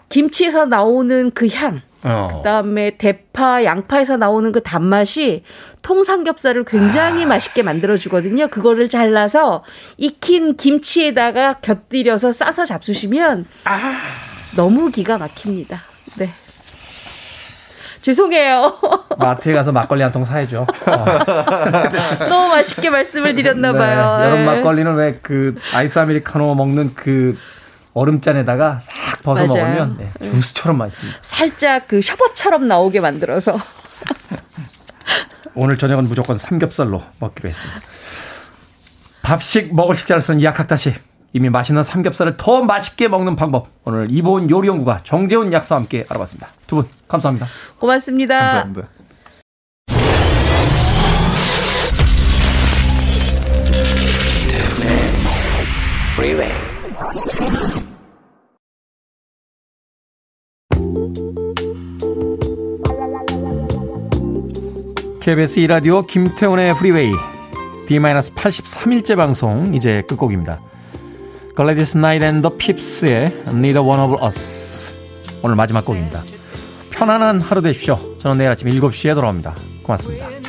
김치에서 나오는 그 향, 어. 그다음에 대파, 양파에서 나오는 그 단맛이 통삼겹살을 굉장히 아. 맛있게 만들어 주거든요. 그거를 잘라서 익힌 김치에다가 곁들여서 싸서 잡수시면 아. 너무 기가 막힙니다. 네. 죄송해요. 마트에 가서 막걸리 한 통 사야죠. 너무 맛있게 말씀을 드렸나 네, 봐요. 네, 여름 막걸리는 왜 그 아이스 아메리카노 먹는 그 얼음잔에다가 싹 벗어 맞아요. 먹으면 네, 주스처럼 맛있습니다. 살짝 그 셔버처럼 나오게 만들어서. 오늘 저녁은 무조건 삼겹살로 먹기로 했습니다. 밥식 먹을 식자를 쓴 약학다시 이미 맛있는 삼겹살을 더 맛있게 먹는 방법. 오늘 이보은 요리연구가 정재훈 약사와 함께 알아봤습니다. 두 분 감사합니다. 고맙습니다. 감사합니다. KBS 이라디오 김태훈의 프리웨이 D-83일째 방송 이제 끝곡입니다. 글래디스 나이트 앤 더 핍스의 Neither One of Us 오늘 마지막 곡입니다. 편안한 하루 되십시오. 저는 내일 아침 7시에 돌아옵니다. 고맙습니다.